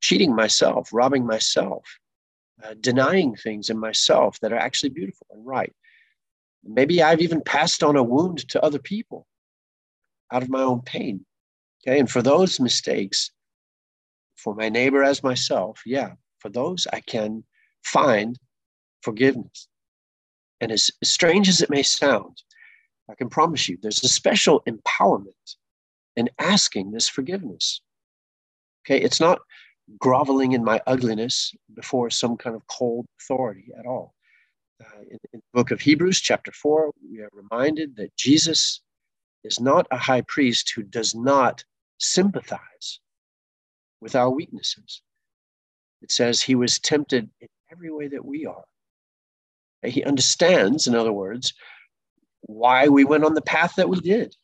cheating myself, robbing myself, uh, denying things in myself that are actually beautiful and right. Maybe I've even passed on a wound to other people out of my own pain. Okay. And for those mistakes, for my neighbor as myself, yeah, for those I can find forgiveness. And as, as strange as it may sound, I can promise you there's a special empowerment in asking this forgiveness. Okay. It's not groveling in my ugliness before some kind of cold authority at all. Uh, in, in, the book of Hebrews, chapter 4, we are reminded that Jesus is not a high priest who does not sympathize with our weaknesses. It says he was tempted in every way that we are. He understands, in other words, why we went on the path that we did,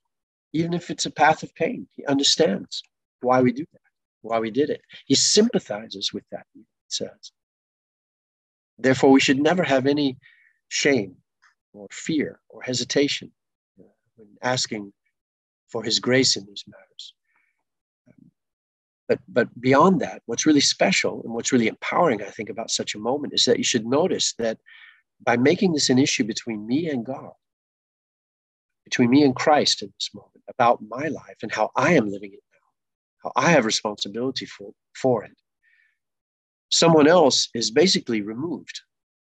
even if it's a path of pain. He understands why we do that why we did it. He sympathizes with that, it says. Therefore, we should never have any shame or fear or hesitation uh, when asking for his grace in these matters. Um, but, but beyond that, what's really special and what's really empowering, I think, about such a moment is that you should notice that by making this an issue between me and God, between me and Christ in this moment, about my life and how I am living it now, how I have responsibility for, for it. Someone else is basically removed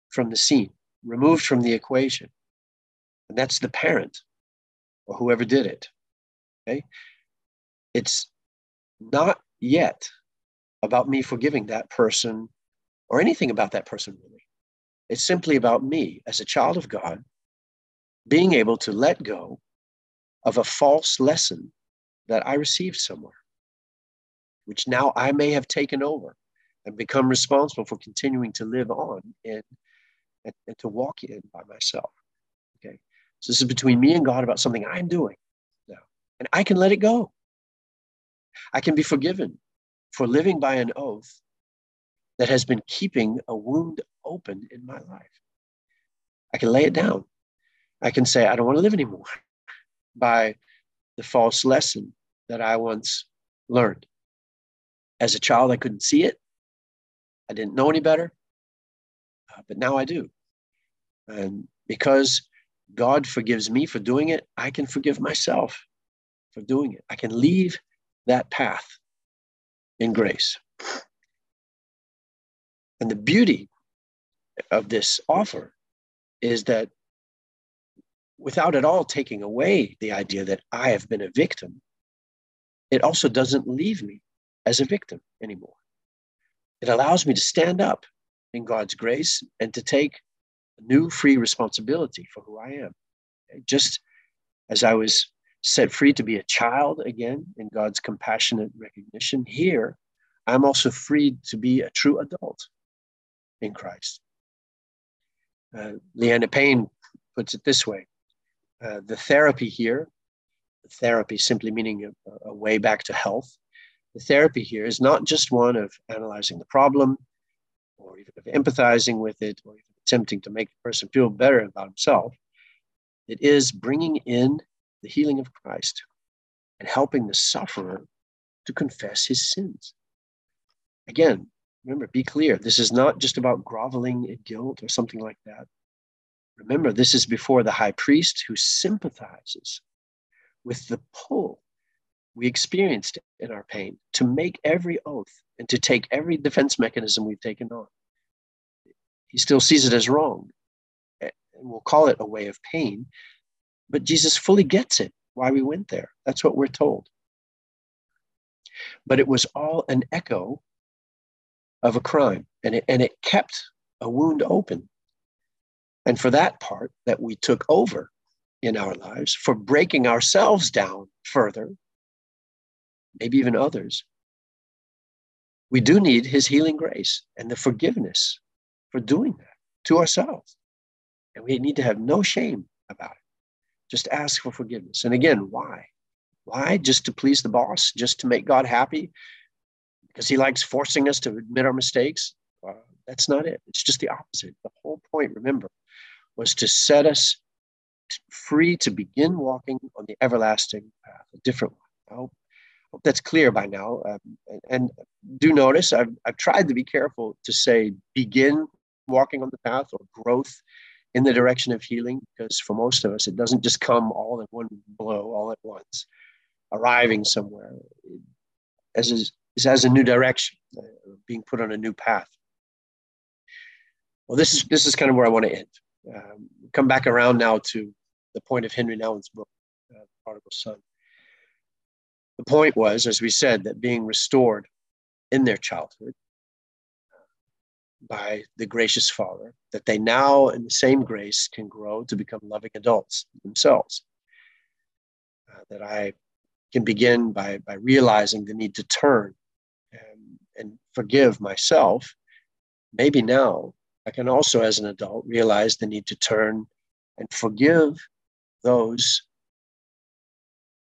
from the scene, removed from the equation. And that's the parent or whoever did it. Okay. It's not yet about me forgiving that person or anything about that person, really. It's simply about me as a child of God being able to let go of a false lesson that I received somewhere which now I may have taken over and become responsible for continuing to live on in and, and to walk in by myself. Okay. So this is between me and God about something I'm doing now. And I can let it go. I can be forgiven for living by an oath that has been keeping a wound open in my life. I can lay it down. I can say, I don't want to live anymore by the false lesson that I once learned. As a child, I couldn't see it. I didn't know any better, uh, but now I do. And because God forgives me for doing it, I can forgive myself for doing it. I can leave that path in grace. And the beauty of this offer is that without at all taking away the idea that I have been a victim, it also doesn't leave me as a victim anymore. It allows me to stand up in God's grace and to take new free responsibility for who I am. Just as I was set free to be a child again in God's compassionate recognition, here I'm also free to be a true adult in Christ. Uh, Leanne Payne puts it this way uh, the therapy here, therapy simply meaning a, a way back to health, the therapy here is not just one of analyzing the problem or even of empathizing with it or even attempting to make the person feel better about himself. It is bringing in the healing of Christ and helping the sufferer to confess his sins. Again, remember, be clear. This is not just about groveling in guilt or something like that. Remember, this is before the high priest who sympathizes with the pull we experienced in our pain to make every oath and to take every defense mechanism we've taken on. He still sees it as wrong. Eh, and we'll call it a way of pain, but Jesus fully gets it why we went there. That's what we're told. But it was all an echo of a crime, and it, and it kept a wound open. And for that part that we took over in our lives, for breaking ourselves down further, maybe even others, we do need his healing grace and the forgiveness for doing that to ourselves. And we need to have no shame about it. Just ask for forgiveness. And again, why? Why? Just to please the boss? Just to make God happy? Because he likes forcing us to admit our mistakes? That's not it. It's just the opposite. The whole point, remember, was to set us free to begin walking on the everlasting path, a different one. I hope, hope that's clear by now. Um, and, and do notice I've, I've tried to be careful to say begin walking on the path or growth in the direction of healing because for most of us it doesn't just come all in one blow all at once arriving somewhere as is, is as a new direction uh, being put on a new path well this is this is kind of where i want to end um, come back around now to the point of Henri Nouwen's book uh, prodigal son the point was as we said that being restored in their childhood by the gracious Father, that they now, in the same grace, can grow to become loving adults themselves. Uh, that I can begin by, by realizing the need to turn and, and forgive myself. Maybe now I can also, as an adult, realize the need to turn and forgive those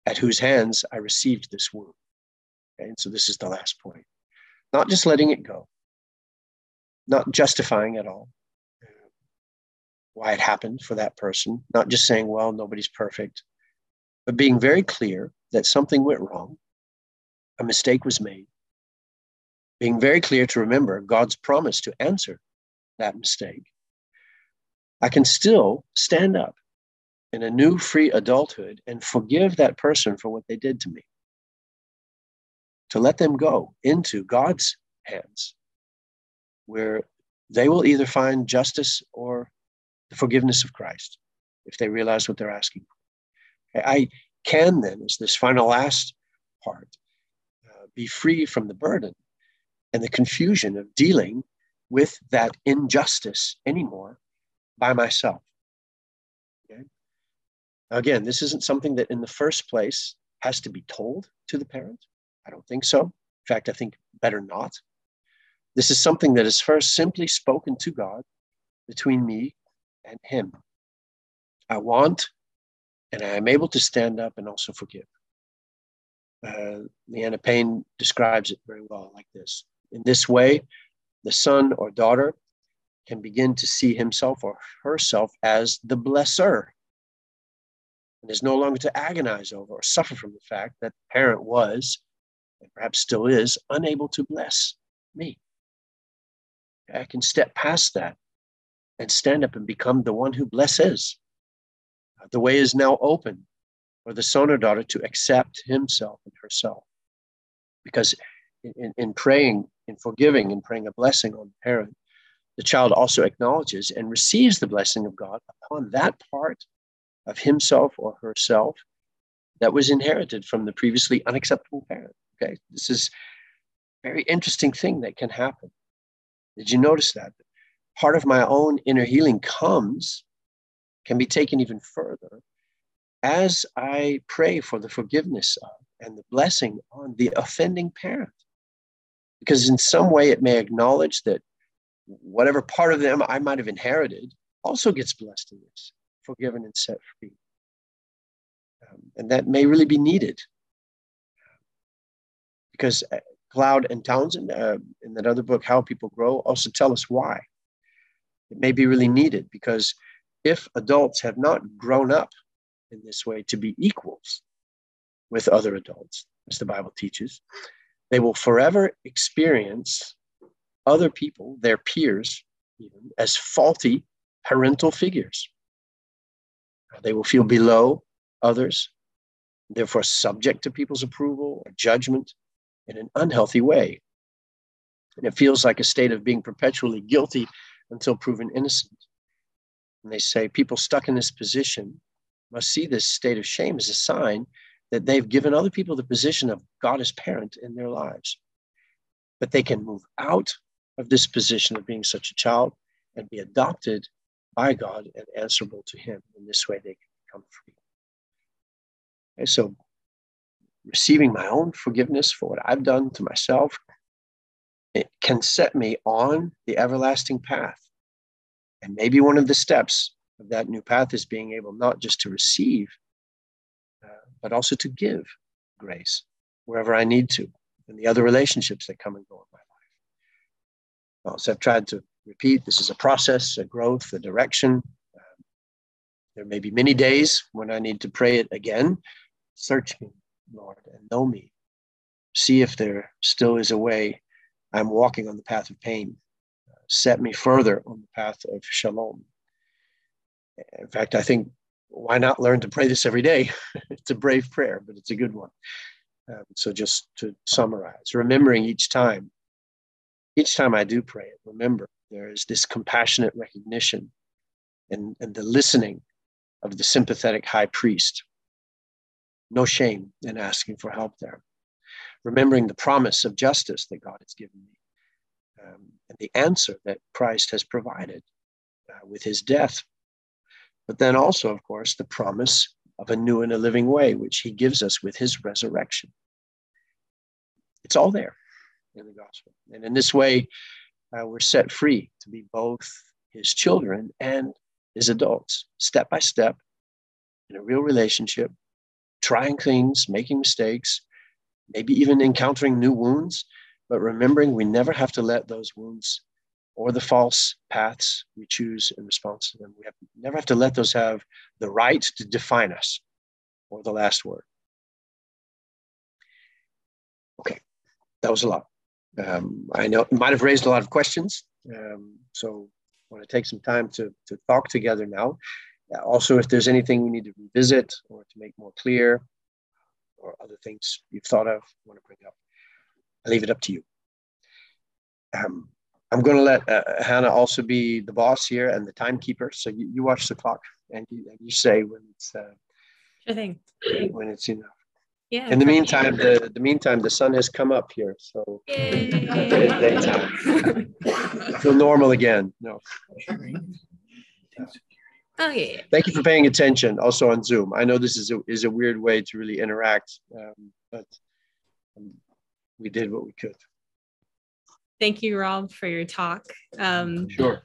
at whose hands I received this wound. Okay? And so this is the last point. Not just letting it go, not justifying at all uh, why it happened for that person, not just saying, well, nobody's perfect, but being very clear that something went wrong, a mistake was made, being very clear to remember God's promise to answer that mistake. I can still stand up in a new free adulthood and forgive that person for what they did to me. To let them go into God's hands where they will either find justice or the forgiveness of Christ if they realize what they're asking for. I can then, as this final last part, uh, be free from the burden and the confusion of dealing with that injustice anymore by myself. Okay? Again, this isn't something that in the first place has to be told to the parent. I don't think so. In fact, I think better not. This is something that is first simply spoken to God between me and Him. I want and I am able to stand up and also forgive. Uh, Leanne Payne describes it very well like this. In this way, the son or daughter can begin to see himself or herself as the blesser and is no longer to agonize over or suffer from the fact that the parent was, and perhaps still is, unable to bless me. I can step past that and stand up and become the one who blesses. Uh, the way is now open for the son or daughter to accept himself and herself. Because in, in praying, in forgiving, and praying a blessing on the parent, the child also acknowledges and receives the blessing of God upon that part of himself or herself that was inherited from the previously unacceptable parent. Okay, this is a very interesting thing that can happen. Did you notice that? Part of my own inner healing comes, can be taken even further as I pray for the forgiveness of and the blessing on the offending parent. Because in some way it may acknowledge that whatever part of them I might have inherited also gets blessed in this, forgiven and set free. Um, and that may really be needed. Because uh, Cloud and Townsend, uh, in that other book, How People Grow, also tell us why. It may be really needed because if adults have not grown up in this way to be equals with other adults, as the Bible teaches, they will forever experience other people, their peers, even as faulty parental figures. They will feel below others, therefore subject to people's approval or judgment in an unhealthy way. And it feels like a state of being perpetually guilty until proven innocent. And they say people stuck in this position must see this state of shame as a sign that they've given other people the position of God as parent in their lives. But they can move out of this position of being such a child and be adopted by God and answerable to Him. In this way, they can become free. Okay, so, receiving my own forgiveness for what I've done to myself it can set me on the everlasting path. And maybe one of the steps of that new path is being able not just to receive, but also to give grace wherever I need to, and the other relationships that come and go in my life. Well, so I've tried to repeat this is a process, a growth, a direction. Uh, there may be many days when I need to pray it again. Search me, Lord, and know me. See if there still is a way I'm walking on the path of pain. Uh, set me further on the path of shalom. In fact, I think why not learn to pray this every day? it's a brave prayer, but it's a good one. Um, so just to summarize, remembering each time, each time I do pray it, remember there is this compassionate recognition and, and the listening of the sympathetic high priest. No shame in asking for help there. Remembering the promise of justice that God has given me um, and the answer that Christ has provided uh, with his death but then also, of course, the promise of a new and a living way, which he gives us with his resurrection. It's all there in the gospel. And in this way, uh, we're set free to be both his children and his adults, step by step, in a real relationship, trying things, making mistakes, maybe even encountering new wounds, but remembering we never have to let those wounds or the false paths we choose in response to them. We have, never have to let those have the right to define us or the last word. Okay, that was a lot. Um, I know it might have raised a lot of questions. Um, so I want to take some time to, to talk together now. Also, if there's anything we need to revisit or to make more clear or other things you've thought of, want to bring up, I leave it up to you. Um, I'm going to let uh, Hannah also be the boss here and the timekeeper. So you, you watch the clock and you, and you say when it's uh,
sure thing.
when it's enough.
Yeah.
In the meantime, the the meantime, the sun has come up here, so daytime. feel normal again. No.
Oh yeah.
Thank you for paying attention. Also on Zoom, I know this is a is a weird way to really interact, um, but um, we did what we could.
Thank you, Robb, for your talk. Um,
sure.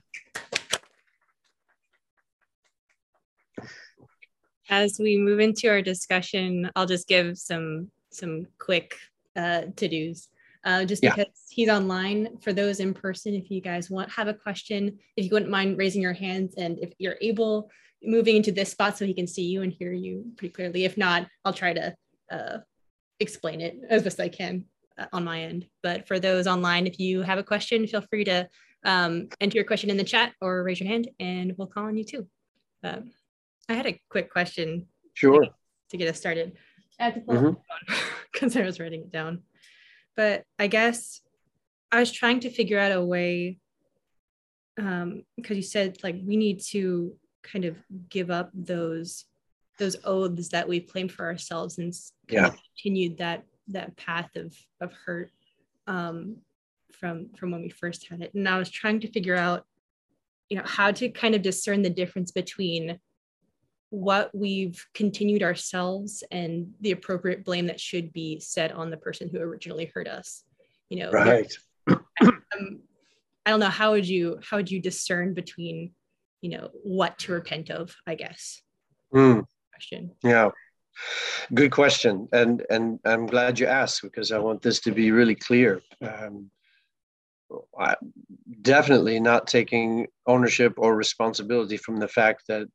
As we move into our discussion, I'll just give some some quick uh, to dos. Uh, just yeah. because he's online for those in person if you guys want have a question if you wouldn't mind raising your hands and if you're able moving into this spot so he can see you and hear you pretty clearly if not i'll try to uh, explain it as best i can on my end. But for those online, if you have a question, feel free to um, enter your question in the chat or raise your hand and we'll call on you too. Um, I had a quick question.
Sure.
To, get us started. I had to pull mm-hmm. because I was writing it down. But I guess I was trying to figure out a way because um, you said like we need to kind of give up those those oaths that we claim for ourselves and
yeah.
continued that that path of of hurt um, from from when we first had it. And I was trying to figure out, you know, how to kind of discern the difference between what we've continued ourselves and the appropriate blame that should be set on the person who originally hurt us. You know,
right.
um, I don't know how would you how would you discern between, you know, what to repent of? I guess.
Mm. Question. Yeah. Good question, and and I'm glad you asked because I want this to be really clear. Um, I, definitely not taking ownership or responsibility from the fact that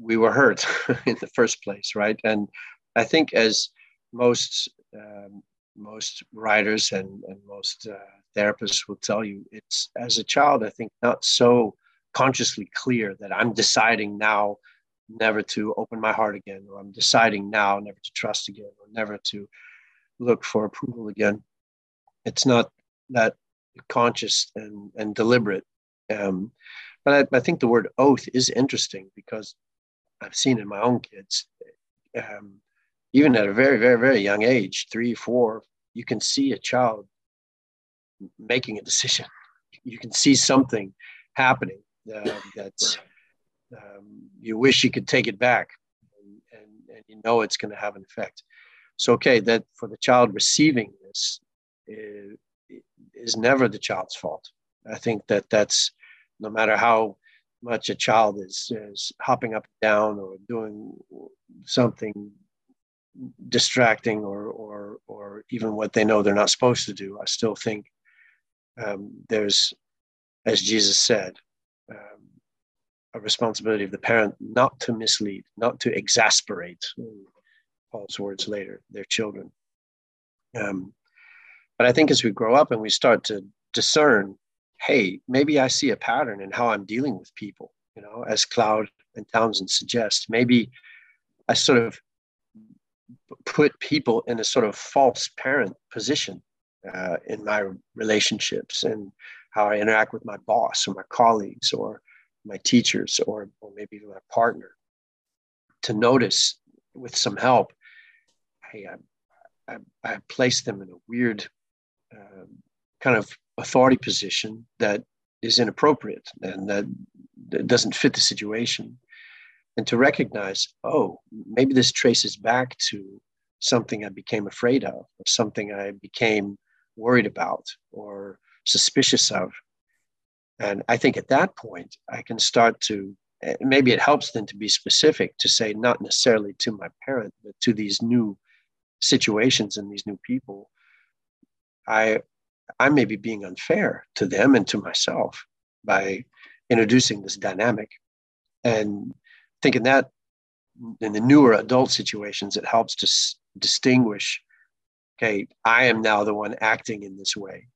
we were hurt in the first place, right? And I think as most um, most writers and, and most uh, therapists will tell you, it's as a child, I think not so consciously clear that I'm deciding now never to open my heart again, or I'm deciding now never to trust again, or never to look for approval again. It's not that conscious and, and deliberate. Um, but I, I, think the word oath is interesting because I've seen in my own kids, um, even at a very, very, very young age, three, four, you can see a child making a decision. You can see something happening uh, that's um, you wish you could take it back, and, and, and you know it's going to have an effect. So, okay, that for the child receiving this is, is never the child's fault. I think that that's no matter how much a child is, is hopping up and down or doing something distracting or, or, or even what they know they're not supposed to do. I still think um, there's, as Jesus said, a responsibility of the parent not to mislead, not to exasperate, Paul's words later, their children. Um, but I think as we grow up and we start to discern hey, maybe I see a pattern in how I'm dealing with people, you know, as Cloud and Townsend suggest. Maybe I sort of put people in a sort of false parent position uh, in my relationships and how I interact with my boss or my colleagues or my teachers or, or maybe my partner to notice with some help hey i, I, I placed them in a weird uh, kind of authority position that is inappropriate and that, that doesn't fit the situation. And to recognize, oh, maybe this traces back to something I became afraid of, or something I became worried about or suspicious of. And I think at that point, I can start to, eh, maybe it helps then to be specific to say, not necessarily to my parent, but to these new situations and these new people. I, I may be being unfair to them and to myself by introducing this dynamic. And thinking that in the newer adult situations, it helps to s- distinguish okay, I am now the one acting in this way.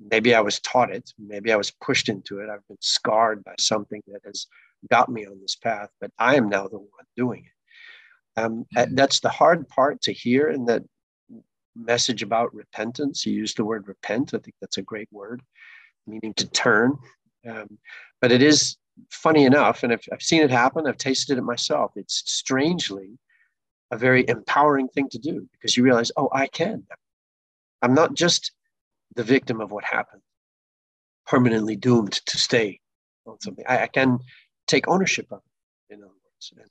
Maybe I was taught it, maybe I was pushed into it, I've been scarred by something that has got me on this path, but I am now the one doing it. Um, mm-hmm. That's the hard part to hear, and that message about repentance. You used the word repent. I think that's a great word, meaning to turn. Um, but it is funny enough, and I've, I've seen it happen, I've tasted it myself. It's strangely a very empowering thing to do because you realize, oh, I can. I'm not just the victim of what happened, permanently doomed to stay on something. I, I can take ownership of it, in other words, and, and,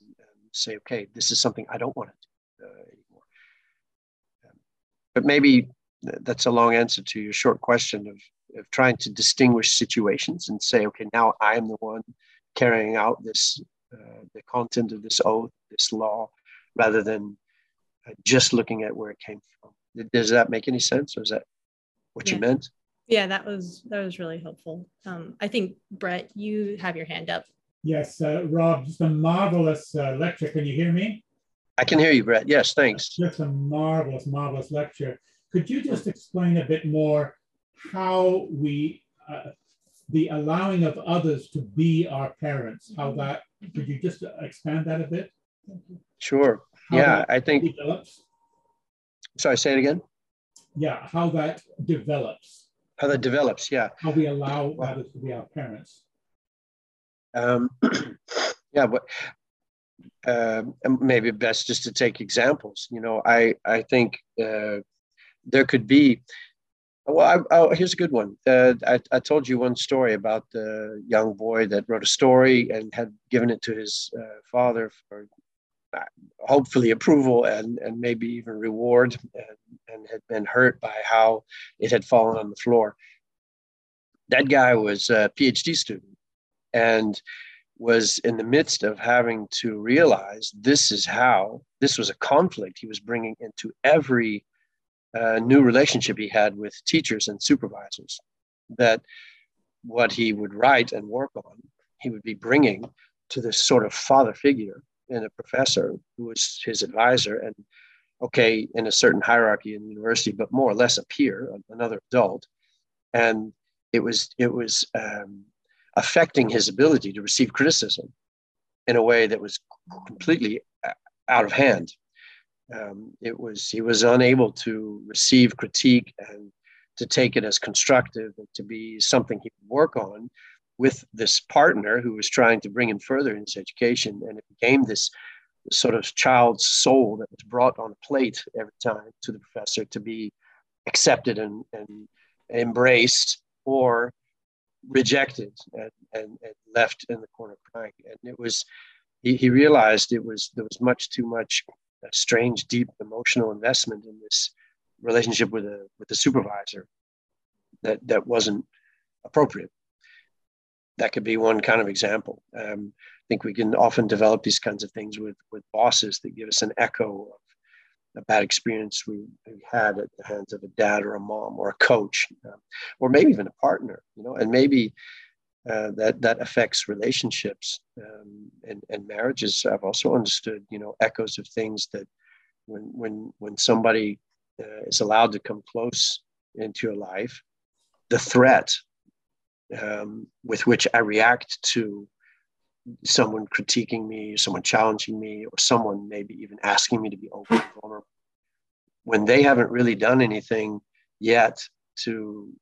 say, okay, this is something I don't want to do uh, anymore. But maybe that's a long answer to your short question of, of trying to distinguish situations and say, okay, now I'm the one carrying out this, uh, the content of this oath, this law, rather than uh, just looking at where it came from. Does that make any sense, or is that what
yeah.
you meant?
Yeah, that was that was really helpful. Um, I think Brett, you have your hand up.
Yes, uh, Robb, just a marvelous uh, lecture. Can you hear me?
I can hear you, Brett. Yes, thanks.
Just a marvelous, marvelous lecture. Could you just explain a bit more how we, uh, the allowing of others to be our parents, how that, could you just expand that a bit?
Sure. How yeah, I think. Develops? Sorry, say it again.
Yeah, how that develops.
How that develops, yeah.
How we allow others to be our parents.
Um, yeah, but uh, maybe best just to take examples. You know, I I think uh, there could be. Well, I, I, here's a good one. Uh, I, I told you one story about the young boy that wrote a story and had given it to his uh, father for hopefully approval and, and maybe even reward and, and had been hurt by how it had fallen on the floor. That guy was a PhD student and was in the midst of having to realize this is how this was a conflict he was bringing into every uh, new relationship he had with teachers and supervisors that what he would write and work on he would be bringing to this sort of father figure and a professor who was his advisor and okay in a certain hierarchy in the university but more or less a peer another adult and it was it was um, affecting his ability to receive criticism in a way that was completely uh, out of hand. Um, it was he was unable to receive critique and to take it as constructive and to be something he could work on with this partner who was trying to bring him further in his education, and it became this sort of child's soul that was brought on a plate every time to the professor to be accepted and, and embraced or rejected and, and, and, left in the corner crying. And it was, he, he realized it was, there was much too much uh, strange, deep emotional investment in this relationship with a, with the supervisor that, that wasn't appropriate. That could be one kind of example. Um, I think we can often develop these kinds of things with, with bosses that give us an echo of a bad experience we, we, had at the hands of a dad or a mom or a coach, uh, or maybe even a partner, you know, and maybe uh, that that affects relationships um, and, and marriages. I've also understood, you know, echoes of things that when when when somebody uh, is allowed to come close into your life, the threat um, with which I react to someone critiquing me, someone challenging me, or someone maybe even asking me to be open and vulnerable when they haven't really done anything yet to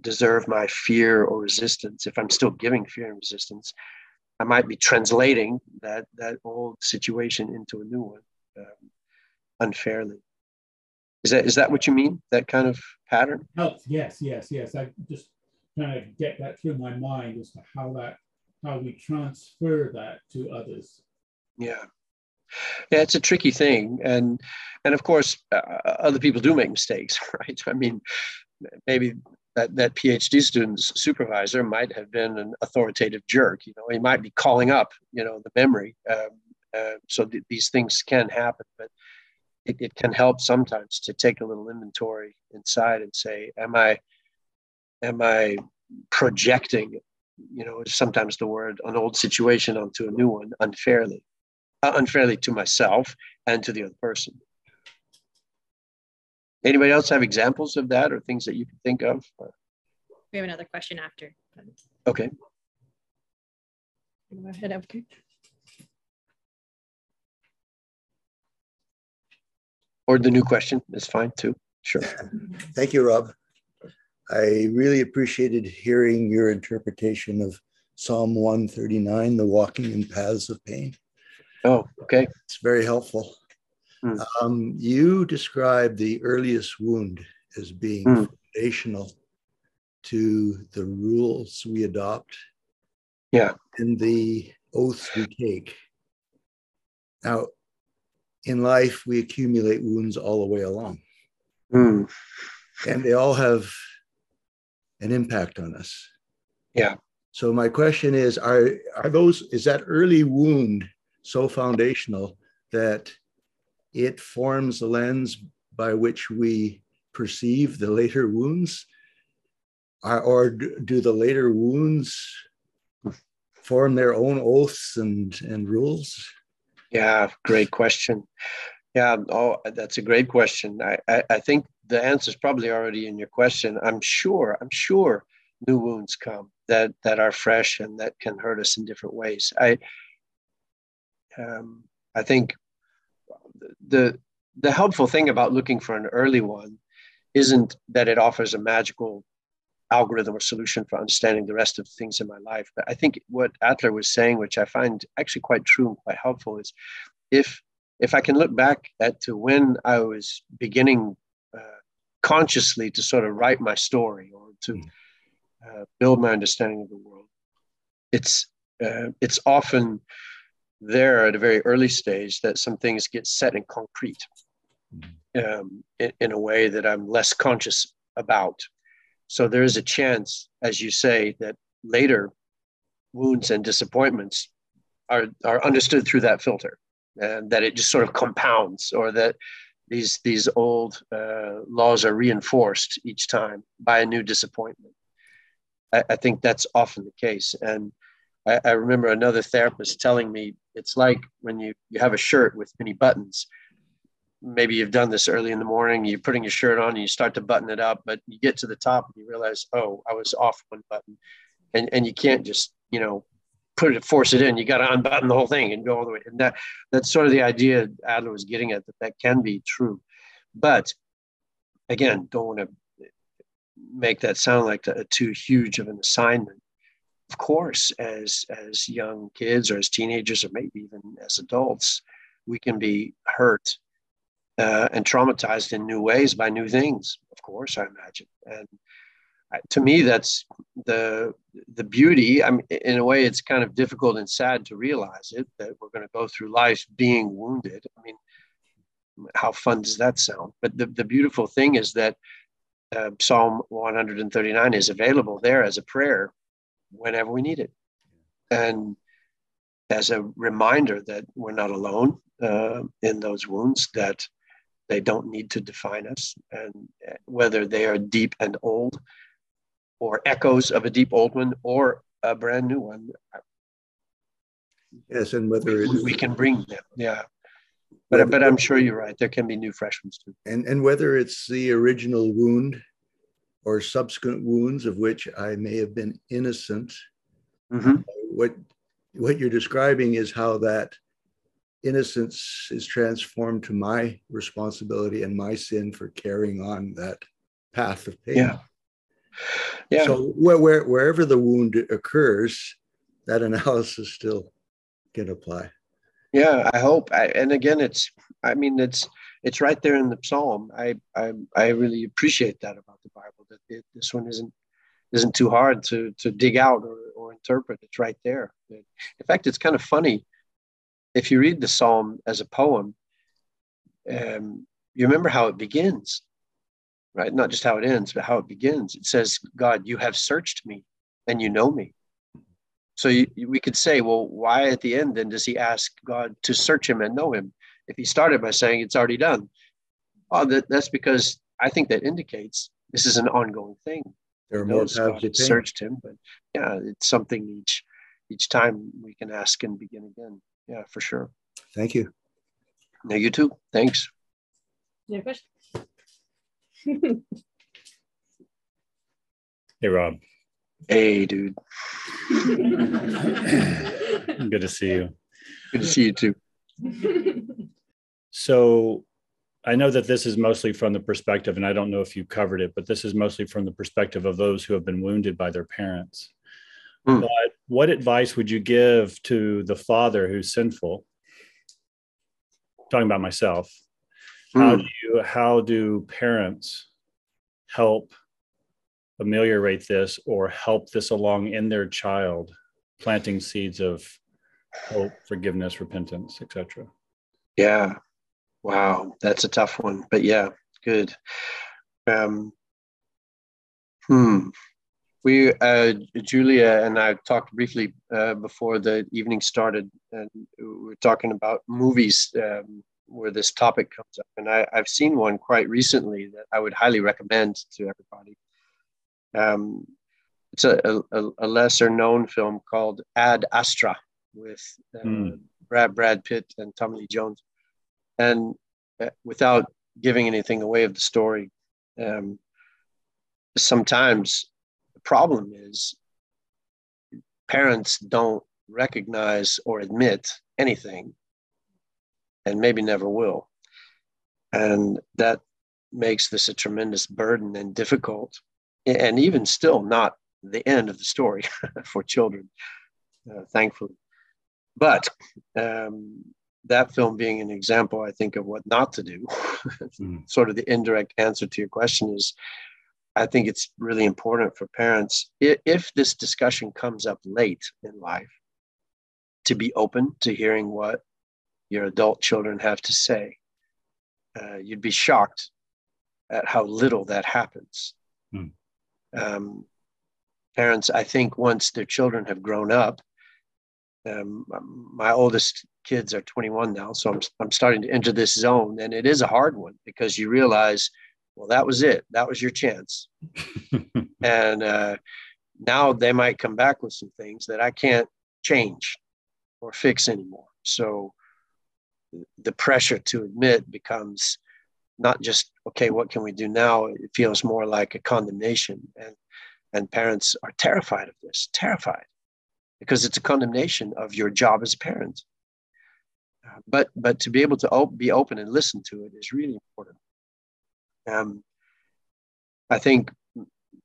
deserve my fear or resistance. If I'm still giving fear and resistance, I might be translating that that old situation into a new one um, unfairly. Is that is that what you mean? That kind of pattern?
Helps. Yes, yes, yes. I just kind of get that through my mind as to how that how we transfer that to others.
Yeah. Yeah, it's a tricky thing, and and of course, uh, other people do make mistakes, right? I mean, maybe that that PhD student's supervisor might have been an authoritative jerk. You know, he might be calling up, you know, the memory. Um, uh, so th- these things can happen, but it, it can help sometimes to take a little inventory inside and say, "Am I, am I projecting you know, sometimes the word an old situation onto a new one unfairly, uh, unfairly to myself and to the other person. Anybody else have examples of that or things that you can think of?
We have another question after.
Okay.
Go ahead, okay.
Or the new question is fine too. Sure.
Thank you, Robb. I really appreciated hearing your interpretation of Psalm 139, the walking in paths of pain.
Oh, okay.
It's very helpful. Mm. Um, you described the earliest wound as being mm. foundational to the rules we adopt
yeah.
and the oaths we take. Now, in life, we accumulate wounds all the way along.
Mm.
And they all have an impact on us.
Yeah.
So my question is, are are those is that early wound so foundational that it forms the lens by which we perceive the later wounds? Or, or do the later wounds form their own oaths and, and rules?
Yeah, great question. Yeah, oh, that's a great question. I, I, I think the answer is probably already in your question. I'm sure, I'm sure new wounds come that that are fresh and that can hurt us in different ways. I um, I think the the helpful thing about looking for an early one isn't that it offers a magical algorithm or solution for understanding the rest of things in my life. But I think what Adler was saying, which I find actually quite true and quite helpful, is if if I can look back at to when I was beginning consciously to sort of write my story or to hmm. uh, build my understanding of the world, it's uh, it's often there at a very early stage that some things get set in concrete hmm. um, in, in, a way that I'm less conscious about. So there is a chance, as you say, that later wounds and disappointments are, are understood through that filter and that it just sort of compounds or that these these old uh, laws are reinforced each time by a new disappointment. I, I think that's often the case. And I, I, remember another therapist telling me it's like when you, you have a shirt with many buttons. Maybe you've done this early in the morning, you're putting your shirt on and you start to button it up, but you get to the top and you realize, oh, I was off one button. And, and you can't just, you know, put it, force it in. You got to unbutton the whole thing and go all the way. And that that's sort of the idea Adler was getting at that that can be true, but again, don't want to make that sound like a, too huge of an assignment. Of course, as as young kids or as teenagers or maybe even as adults, we can be hurt uh, and traumatized in new ways by new things. Of course, I imagine, and to me that's the the beauty. I mean in a way it's kind of difficult and sad to realize it that we're going to go through life being wounded. I mean how fun does that sound? But the, the beautiful thing is that uh, psalm 139 is available there as a prayer whenever we need it. And as a reminder that we're not alone uh, in those wounds that they don't need to define us and uh, whether they are deep and old or echoes of a deep old one or a brand new one.
Yes, and whether
we, we can bring them, yeah. But whether, but I'm sure you're right. There can be new fresh ones too.
And and whether it's the original wound or subsequent wounds of which I may have been innocent, mm-hmm. what what you're describing is how that innocence is transformed to my responsibility and my sin for carrying on that path of pain.
Yeah.
Yeah. So where, where, wherever the wound occurs, that analysis still can apply.
Yeah, I hope. I, and again, it's. I mean, it's it's right there in the psalm. I I, I really appreciate that about the Bible. That it, this one isn't isn't too hard to to dig out or, or interpret. It's right there. In fact, it's kind of funny if you read the psalm as a poem. Um, you remember how it begins right? Not just how it ends, but how it begins. It says, God, you have searched me and you know me. So you, we could say, well, why at the end then does he ask God to search him and know him? If he started by saying it's already done, oh, that, that's because I think that indicates this is an ongoing thing.
There are more paths
searched him, but yeah, it's something each each time we can ask and begin again. Yeah, for sure.
Thank you.
No, you too. Thanks.
Yeah, question.
Hey, Robb.
Hey, dude.
Good to see you.
Good to see you too.
So, I know that this is mostly from the perspective, and I don't know if you covered it, but this is mostly from the perspective of those who have been wounded by their parents. Mm. But what advice would you give to the father who's sinful? Talking about myself, how hmm. do you how do parents help ameliorate this or help this along in their child planting seeds of hope forgiveness repentance etc
yeah. Wow. That's a tough one but yeah good. Um hmm. We uh, julia and i talked briefly uh, before the evening started and we were talking about movies um, where this topic comes up. And I, have seen one quite recently that I would highly recommend to everybody. Um, it's a, a, a, lesser known film called Ad Astra with uh, mm. Brad, Brad Pitt and Tommy Lee Jones. And uh, without giving anything away of the story, um, sometimes the problem is parents don't recognize or admit anything and maybe never will. And that makes this a tremendous burden and difficult and even still not the end of the story for children, uh, thankfully. But um, that film being an example, I think, of what not to do, mm. sort of the indirect answer to your question is I think it's really important for parents, if, if this discussion comes up late in life, to be open to hearing what your adult children have to say. Uh, you'd be shocked at how little that happens. Mm. Um, parents, I think, once their children have grown up, um, my oldest kids are 21 now, so I'm, I'm starting to enter this zone, and it is a hard one because you realize, well, that was it, that was your chance, and uh, now they might come back with some things that I can't change or fix anymore. So the pressure to admit becomes not just okay what can we do now? It feels more like a condemnation. And and parents are terrified of this terrified because it's a condemnation of your job as a parent. Uh, but but to be able to op- be open and listen to it is really important. Um, i think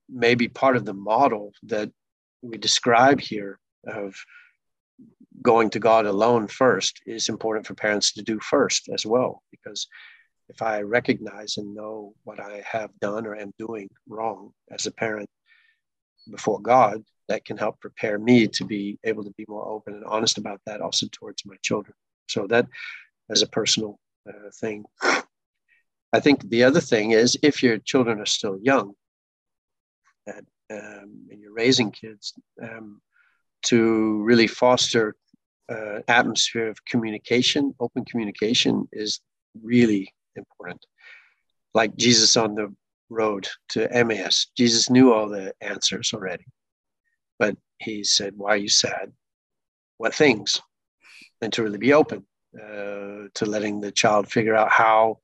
maybe part of the model that we describe here of going to God alone first is important for parents to do first as well. Because if I recognize and know what I have done or am doing wrong as a parent before God, that can help prepare me to be able to be more open and honest about that also towards my children. So that as a personal uh, thing. I think the other thing is if your children are still young and, um, and you're raising kids, um, to really foster uh, atmosphere of communication, open communication is really important. Like Jesus on the road to Emmaus, Jesus knew all the answers already, but he said, "Why are you sad? What things?" And to really be open uh, to letting the child figure out how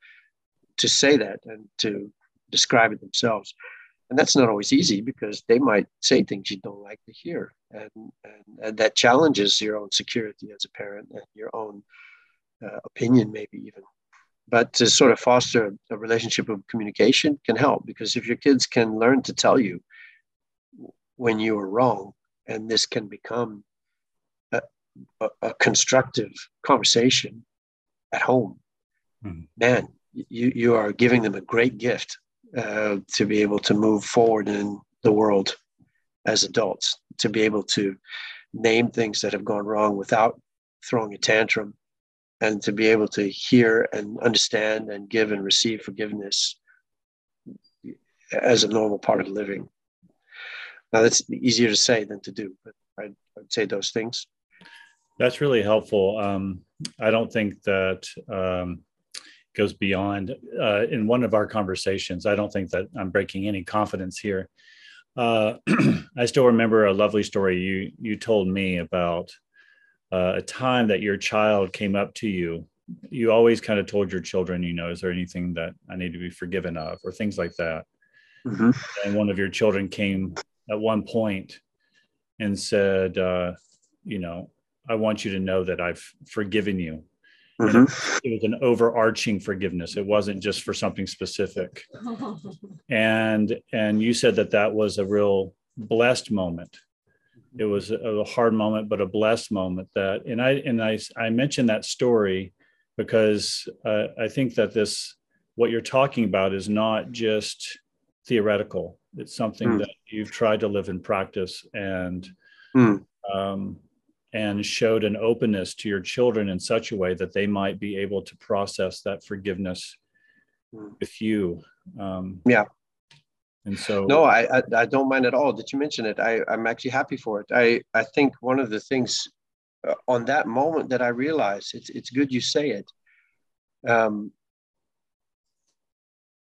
to say that and to describe it themselves and that's not always easy because they might say things you don't like to hear and, and, and that challenges your own security as a parent and your own uh, opinion maybe even but to sort of foster a relationship of communication can help because if your kids can learn to tell you when you are wrong and this can become a, a, a constructive conversation at home mm-hmm. man you, you are giving them a great gift uh, to be able to move forward in the world as adults, to be able to name things that have gone wrong without throwing a tantrum, and to be able to hear and understand and give and receive forgiveness as a normal part of living. Now, that's easier to say than to do, but I'd, I'd say those things.
That's really helpful. Um, I don't think that um, goes beyond. Uh, in one of our conversations, I don't think that I'm breaking any confidence here. Uh, I still remember a lovely story you you told me about uh, a time that your child came up to you. You always kind of told your children, you know, is there anything that I need to be forgiven of, or things like that. Mm-hmm. And one of your children came at one point and said, uh, you know, I want you to know that I've forgiven you Mm-hmm. It was an overarching forgiveness. It wasn't just for something specific. and and you said that that was a real blessed moment. It was a hard moment, but a blessed moment. That and I and I I mentioned that story because uh, I think that this what you're talking about is not just theoretical. It's something mm. that you've tried to live in practice and. Mm. Um, and showed an openness to your children in such a way that they might be able to process that forgiveness mm. with you. Um,
yeah.
And so,
no, I, I, I don't mind at all that you mention it. I I'm actually happy for it. I I think one of the things uh, on that moment that I realized it's it's good you say it. Um,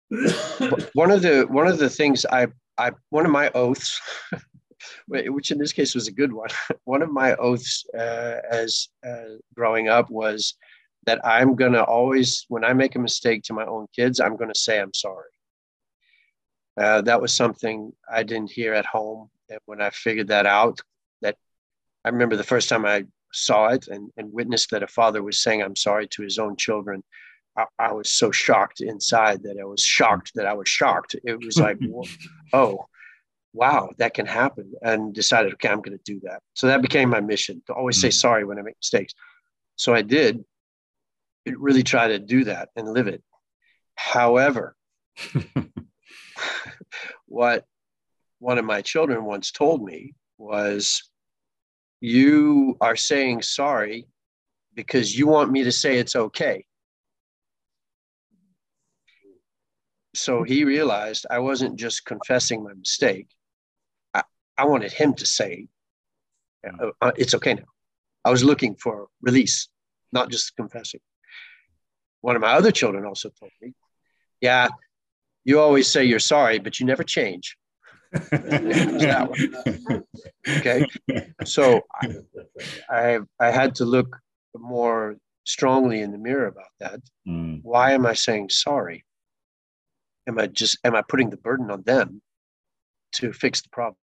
one of the one of the things I I one of my oaths which in this case was a good one. one of my oaths uh, as uh, growing up was that I'm going to always, when I make a mistake to my own kids, I'm going to say I'm sorry. Uh, that was something I didn't hear at home. And when I figured that out, that I remember the first time I saw it and, and witnessed that a father was saying I'm sorry to his own children. I, I was so shocked inside that I was shocked that I was shocked. It was like, oh, wow, that can happen, and decided, okay, I'm going to do that. So that became my mission to always say mm. sorry when I make mistakes. So I did really try to do that and live it. However, what one of my children once told me was, You are saying sorry because you want me to say it's okay. So he realized I wasn't just confessing my mistake. I, wanted him to say, uh, uh, It's okay now. I was looking for release, not just confessing. One of my other children also told me, Yeah, you always say you're sorry, but you never change. okay. So I, I, I had to look more strongly in the mirror about that. Mm. Why am I saying sorry? Am I just am I putting the burden on them to fix the problem?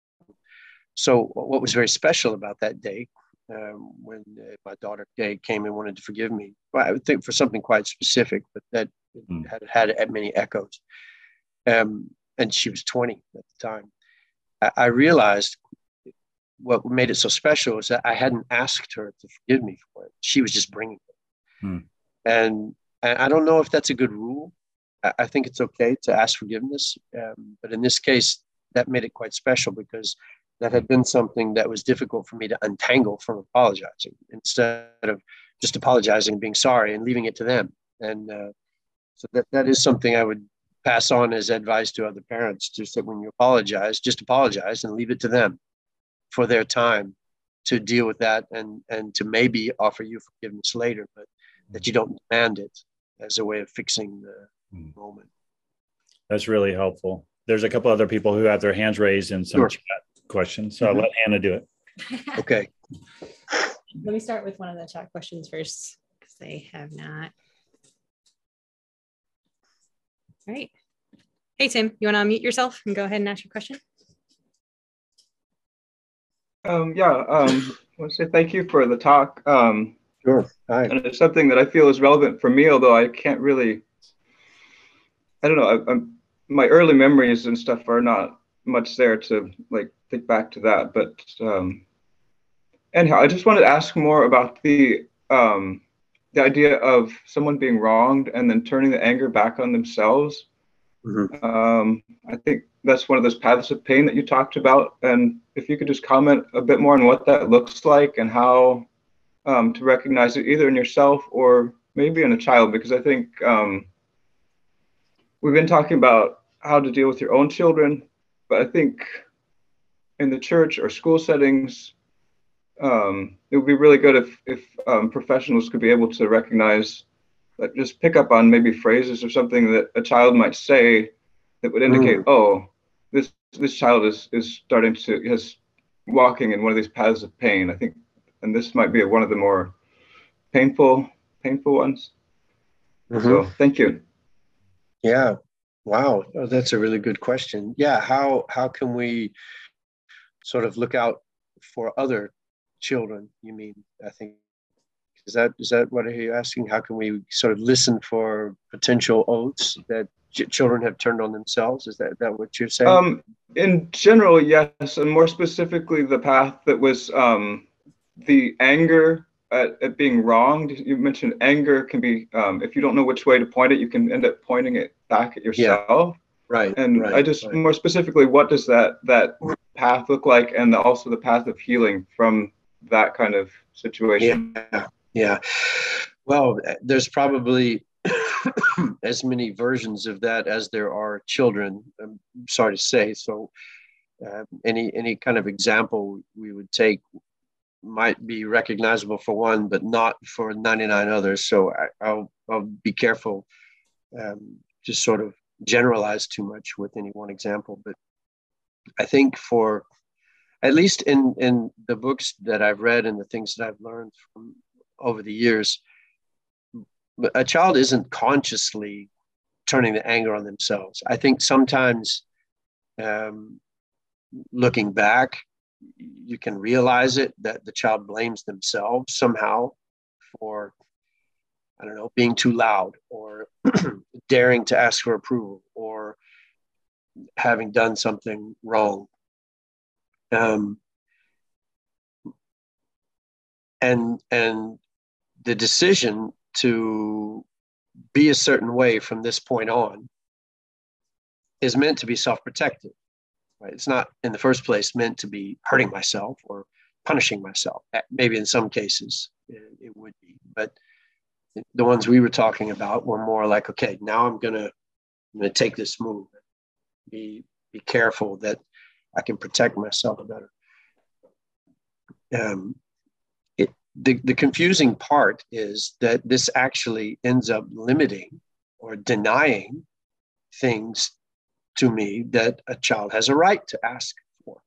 So what was very special about that day um, when uh, my daughter Kay came and wanted to forgive me, well, I would think for something quite specific, but that mm. had had many echoes. Um, and she was 20 at the time. I, I realized what made it so special is that I hadn't asked her to forgive me for it. She was just bringing it. Hmm. And, and I don't know if that's a good rule. I, I think it's okay to ask forgiveness. Um, but in this case, that made it quite special because that had been something that was difficult for me to untangle from apologizing instead of just apologizing and being sorry and leaving it to them. And uh, so that, that is something I would pass on as advice to other parents just that when you apologize just apologize and leave it to them for their time to deal with that and and to maybe offer you forgiveness later but that you don't demand it as a way of fixing the mm. moment
that's really helpful there's a couple other people who have their hands raised in some sure. chat questions so mm-hmm. i'll let hannah do it
okay
let me start with one of the chat questions first because they have not all right. Hey, Tim, you want to unmute yourself and go ahead and ask your question?
Um, yeah, um, I want to say thank you for the talk. Um,
sure. Hi.
And it's something that I feel is relevant for me, although I can't really, I don't know, I, I'm, my early memories and stuff are not much there to like think back to that. But um, anyhow, I just wanted to ask more about the um, the idea of someone being wronged and then turning the anger back on themselves. Mm-hmm. Um, I think that's one of those paths of pain that you talked about. And if you could just comment a bit more on what that looks like and how um, to recognize it either in yourself or maybe in a child, because I think um, we've been talking about how to deal with your own children, but I think in the church or school settings, um, it would be really good if if um, professionals could be able to recognize, like, just pick up on maybe phrases or something that a child might say that would indicate, mm. oh, this this child is is starting to is walking in one of these paths of pain. I think, and this might be one of the more painful painful ones. Mm-hmm. So thank you.
Yeah. Wow. Oh, that's a really good question. Yeah. How how can we sort of look out for other children you mean i think is that is that what are you asking how can we sort of listen for potential oaths that ch- children have turned on themselves is that, that what you're saying
um, in general yes and more specifically the path that was um, the anger at, at, being wronged you mentioned anger can be um, if you don't know which way to point it you can end up pointing it back at yourself
yeah. right
and
right,
i just
right.
more specifically what does that that path look like and also the path of healing from that kind of situation.
Yeah, yeah. Well, there's probably as many versions of that as there are children. I'm sorry to say. So, uh, any any kind of example we would take might be recognizable for one, but not for 99 others. So I, will I'll be careful, um, just sort of generalize too much with any one example. But I think for at least in in the books that I've read and the things that I've learned from over the years, a child isn't consciously turning the anger on themselves. I think sometimes, um, looking back, you can realize it that the child blames themselves somehow for I don't know being too loud or daring to ask for approval or having done something wrong. Um, and and the decision to be a certain way from this point on is meant to be self-protective right? It's not in the first place meant to be hurting myself or punishing myself. Maybe in some cases it, would be but the ones we were talking about were more like okay now i'm gonna i'm gonna take this move. Be be careful that i can protect myself better. Um, it, the, the confusing part is that this actually ends up limiting or denying things to me that a child has a right to ask for.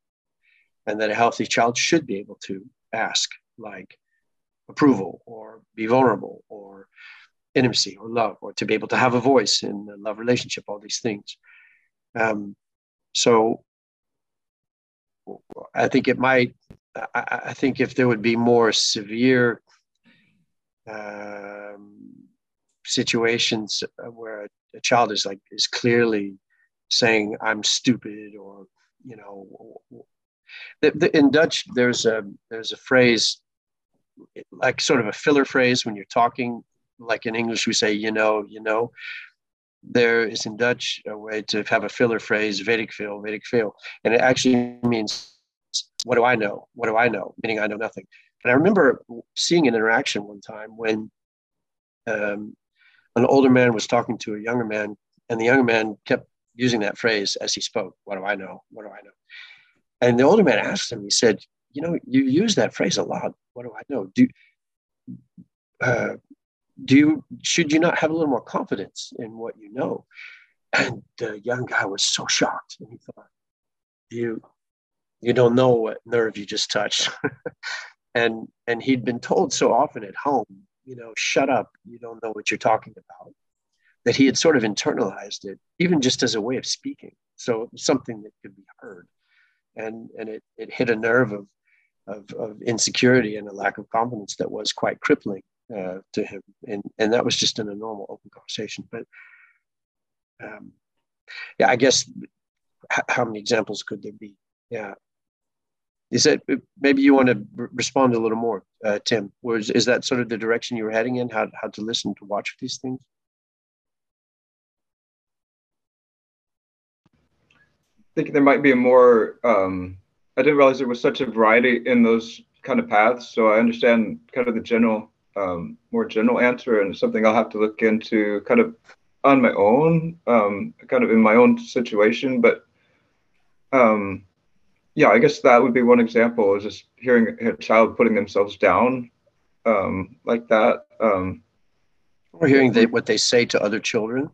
And that a healthy child should be able to ask like approval or be vulnerable or intimacy or love or to be able to have a voice in a love relationship all these things. Um, so i think it might I, I, think if there would be more severe um, situations where a, a, child is like is clearly saying I'm stupid or you know in Dutch there's a there's a phrase like sort of a filler phrase when you're talking like in English we say you know you know there is in Dutch a way to have a filler phrase ik veel weet veel and it actually means what do I know? What do I know? Meaning I know nothing. And I remember seeing an interaction one time when um, an older man was talking to a younger man, and the younger man kept using that phrase as he spoke. What do I know? What do I know? And the older man asked him. He said, "You know, you use that phrase a lot. What do I know? Do uh, do you should you not have a little more confidence in what you know?" And the young guy was so shocked, and he thought, "You you don't know what nerve you just touched and and he'd been told so often at home you know shut up you don't know what you're talking about that he had sort of internalized it even just as a way of speaking so something that could be heard and and it, it hit a nerve of, of of insecurity and a lack of confidence that was quite crippling uh, to him and and that was just in a normal open conversation but um, yeah i guess how many examples could there be yeah is that maybe you want to respond a little more, uh, Tim? Was is that sort of the direction you were heading in? How how to listen to watch these things?
Think there might be a more. Um, I didn't realize there was such a variety in those kind of paths. So I understand kind of the general, um, more general answer, and something I'll have to look into kind of on my own, um, kind of in my own situation. But um, yeah, I guess that would be one example is just hearing a child putting themselves down um, like that. Um,
or hearing they, what they say to other children.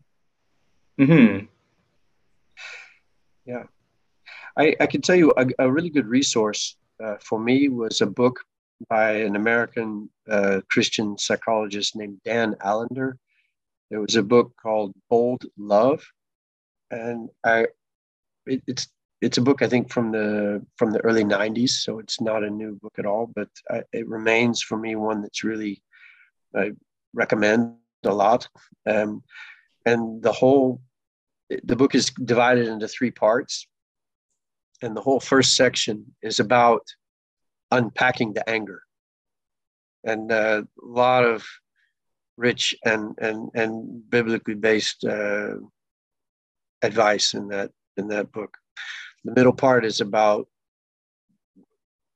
Hmm.
Yeah, I, I can tell you a, a really good resource uh, for me was a book by an American uh, Christian psychologist named Dan Allender. There was a book called Bold Love, and I it, it's it's a book I think from the from the early '90s, so it's not a new book at all. But I, it remains for me one that's really I recommend a lot. Um, and the whole the book is divided into three parts, and the whole first section is about unpacking the anger, and uh, a lot of rich and and and biblically based uh, advice in that in that book. The middle part is about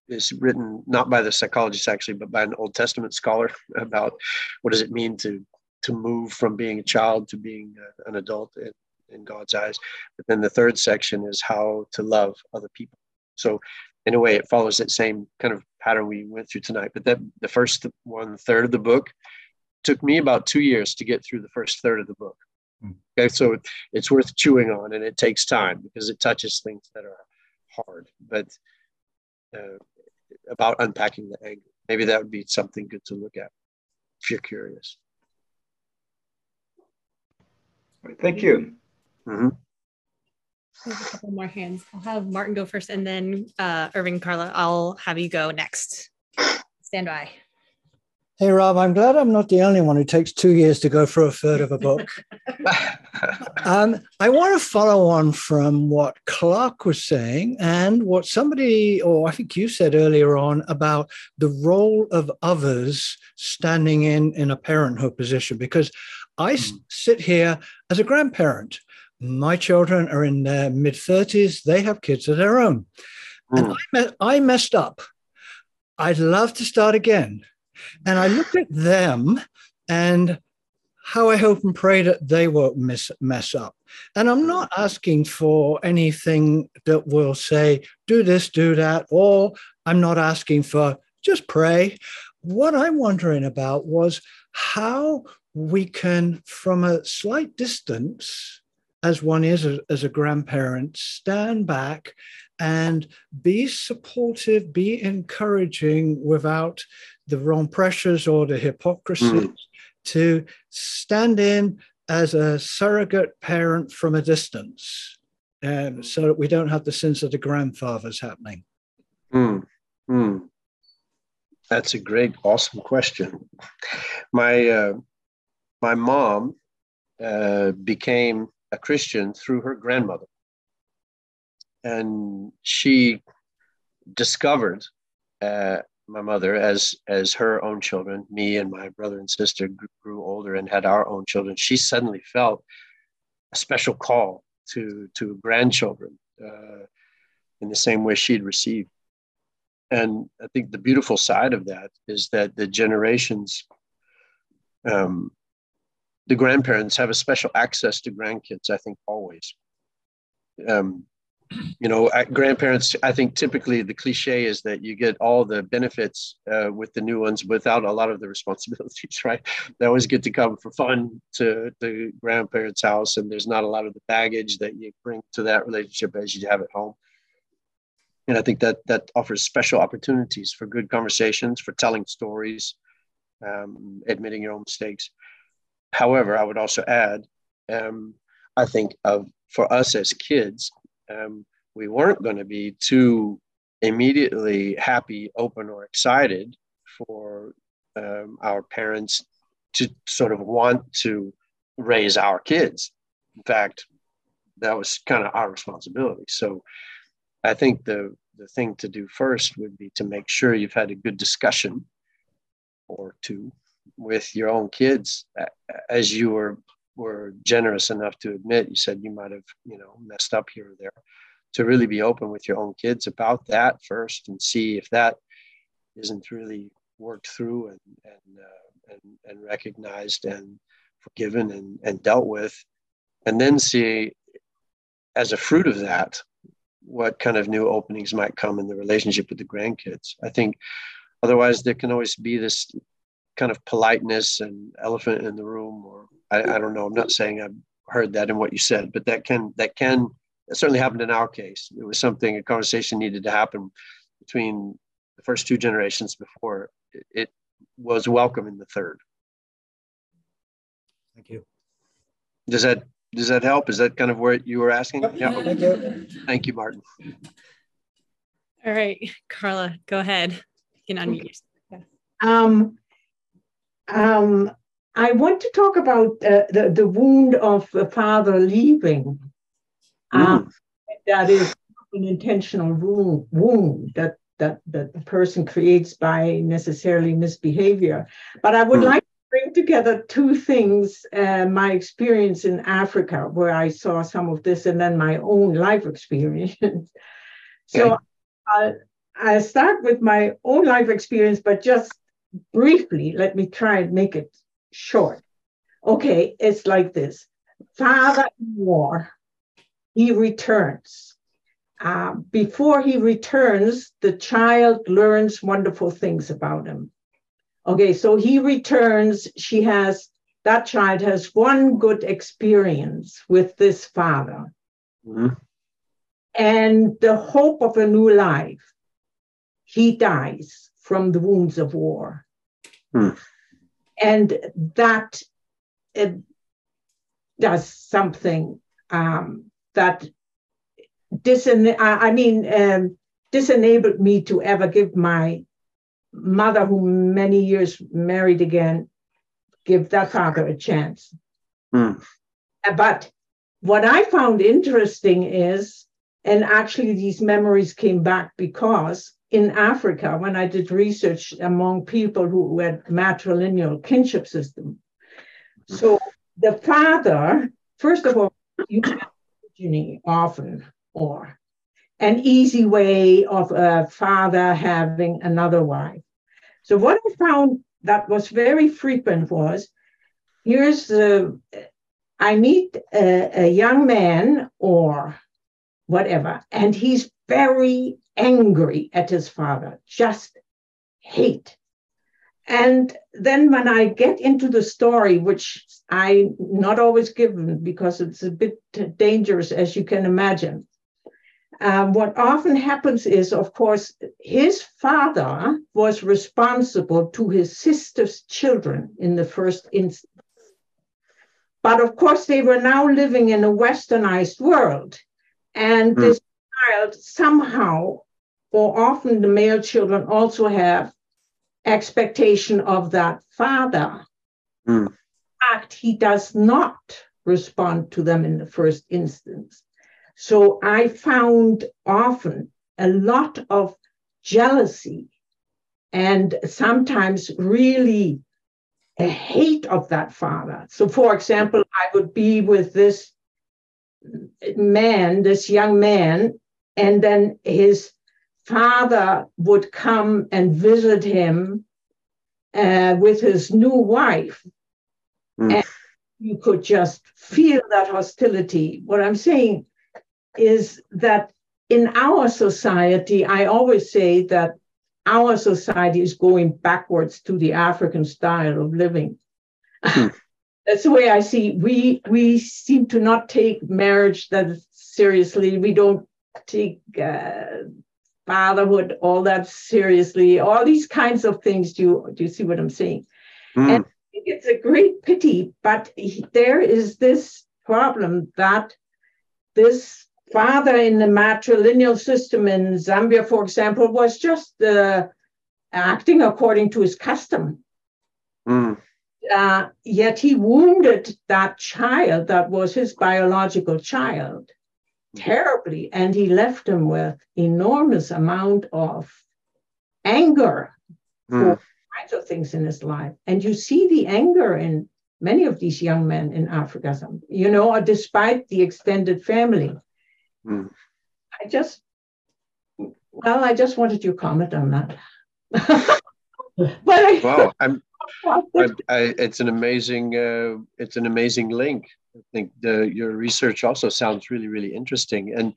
is written not by the psychologist actually, but by an Old Testament scholar about what does it mean to to move from being a child to being a, an adult in, in God's eyes. But then the third section is how to love other people. So in a way, it follows that same kind of pattern we went through tonight. But that the first one third of the book took me about two years to get through the first third of the book. Okay, so it's worth chewing on, and it takes time because it touches things that are hard. But uh, about unpacking the anger, maybe that would be something good to look at if you're curious.
Thank you.
Mm-hmm.
a couple more hands. I'll have Martin go first, and then uh, Irving, Carla, I'll have you go next. Stand by.
Hey, Robb, I'm glad I'm not the only one who takes two years to go through a third of a book. um, I want to follow on from what Clark was saying and what somebody, or I think you said earlier on, about the role of others standing in, in a parenthood position, because I mm. sit here as a grandparent. My children are in their mid 30s, they have kids of their own. Mm. And I, me- I messed up. I'd love to start again and I look at them and how I hope and pray that they won't mess, mess up. And I'm not asking for anything that will say, do this, do that, or I'm not asking for just pray. What I'm wondering about was how we can, from a slight distance, as one is a, as a grandparent, stand back and be supportive, be encouraging without the wrong pressures or the hypocrisy, mm. to stand in as a surrogate parent from a distance um, so that we don't have the sins of the grandfathers happening?
Mm. Mm. That's a great, awesome question. My uh, my mom uh, became a Christian through her grandmother, and she discovered uh, my mother as as her own children. Me and my brother and sister grew older and had our own children. She suddenly felt a special call to to grandchildren uh, in the same way she'd received. And i think the beautiful side of that is that the generations um, the grandparents have a special access to grandkids i think always. Um, you know grandparents i think typically the cliche is that you get all the benefits uh, with the new ones without a lot of the responsibilities right? They always get to come for fun to the grandparents house and there's not a lot of the baggage that you bring to that relationship as you have at home. And i think that that offers special opportunities for good conversations for telling stories um, admitting your own mistakes however i would also add um, i think of for us as kids um, we weren't going to be too immediately happy, open, or excited for um, our parents to sort of want to raise our kids. In fact, that was kind of our responsibility. So I think the the thing to do first would be to make sure you've had a good discussion or two with your own kids as you were were generous enough to admit you said you might have you know messed up here or there to really be open with your own kids about that first and see if that isn't really worked through and and uh, and, and recognized and forgiven and, and dealt with. And then see as a fruit of that what kind of new openings might come in the relationship with the grandkids. I think otherwise there can always be this kind of politeness and elephant in the room or I, I don't know. I'm not saying I've heard that in what you said, but that can that can that certainly happened in our case. It was something a conversation needed to happen between the first two generations before it, it was welcome in the third.
Thank you.
Does that does that help? Is that kind of where you were asking?
Yep. Yeah. Thank you.
Thank you, Martin.
All right, Carla, go ahead. You can unmute yourself. Yeah.
Um, um, I want to talk about uh, the, the wound of the father leaving. Um, that is an intentional wound, wound that, that, that the person creates by necessarily misbehavior. But I would mm. like to bring together two things uh, my experience in Africa, where I saw some of this, and then my own life experience. so okay. I'll, I'll start with my own life experience, but just briefly, let me try and make it short. Okay, it's like this Father in war, he returns. Uh, before he returns, the child learns wonderful things about him. Okay, so he returns. She has, that child has one good experience with this father. Mm-hmm. And the hope of a new life. He dies from the wounds of war. Mm and that it does something um, that disen- I mean um, disenabled me to ever give my mother who many years married again give that father a chance.
Mm.
But what I found interesting is, and actually these memories came back because in Africa, when I did research among people who had matrilineal kinship system, so the father, first of all, you have often, or an easy way of a father having another wife. So what I found that was very frequent was here's the I meet a, a young man or whatever, and he's very angry at his father, just hate. And then when I get into the story, which I not always given because it's a bit dangerous, as you can imagine, um, what often happens is, of course, his father was responsible to his sister's children in the first instance. But of course, they were now living in a westernized world. And mm. this child somehow, or often the male children also have expectation of that father.
Mm.
In fact, he does not respond to them in the first instance. So I found often a lot of jealousy and sometimes really a hate of that father. So, for example, I would be with this man, this young man, and then his father would come and visit him uh, with his new wife. Mm. And you could just feel that hostility. What I'm saying is that in our society, I always say that our society is going backwards to the African style of living. Hmm. That's the way I see. We we seem to not take marriage that seriously. We don't take uh, fatherhood all that seriously. All these kinds of things. Do you do you see what I'm saying?
Mm.
And it's a great pity, but he, there is this problem that this father in the matrilineal system in Zambia, for example, was just uh, acting according to his custom.
Mm.
Uh, yet he wounded that child that was his biological child terribly, and he left him with enormous amount of anger mm. for kinds of things in his life. And you see the anger in many of these young men in Africa, you know, despite the extended family.
Mm.
I just, well, I just wanted your comment on that.
but I, wow, I'm, I, I, it's an amazing, uh, it's an amazing link. I think the, your research also sounds really, really interesting. And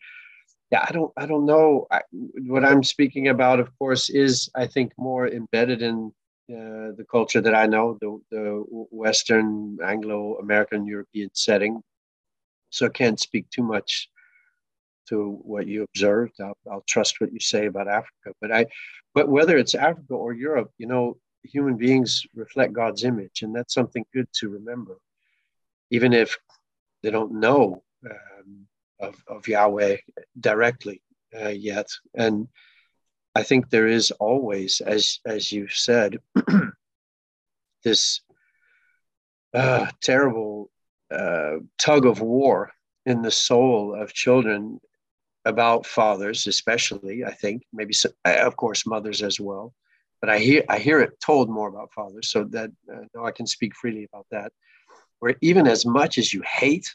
yeah, I don't, I don't know. I, what I'm speaking about, of course, is I think more embedded in uh, the culture that I know, the, the Western Anglo-American European setting. So I can't speak too much to what you observed. I'll, I'll trust what you say about Africa. But I, but whether it's Africa or Europe, you know, human beings reflect God's image, and that's something good to remember, even if they don't know um, of, of Yahweh directly uh, yet. And I think there is always, as as you said, this uh, terrible uh, tug of war in the soul of children about fathers, especially. I think maybe, so, of course, mothers as well. But I hear I hear it told more about fathers, so that uh, no, I can speak freely about that. Where even as much as you hate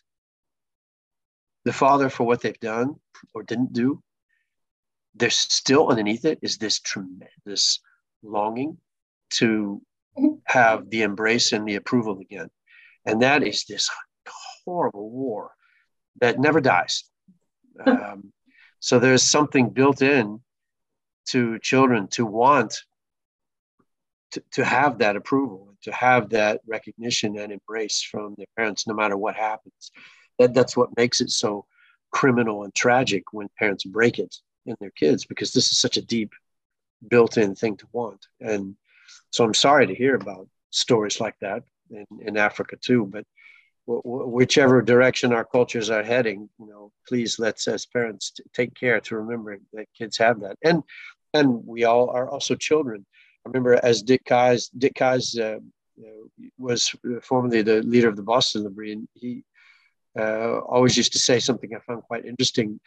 the father for what they've done or didn't do, there's still underneath it is this tremendous longing to have the embrace and the approval again. And that is this horrible war that never dies. Um, so there's something built in to children to want to, to have that approval, to have that recognition and embrace from their parents, no matter what happens. That, that's what makes it so criminal and tragic when parents break it in their kids, because this is such a deep built in thing to want. And so I'm sorry to hear about stories like that in, in Africa too, but whichever direction our cultures are heading, you know, please let's as parents take care to remember that kids have that, and and we all are also children. I remember as Dick Keyes, Dick Keyes uh, was formerly the leader of the Boston L'Abri, and he uh, always used to say something I found quite interesting.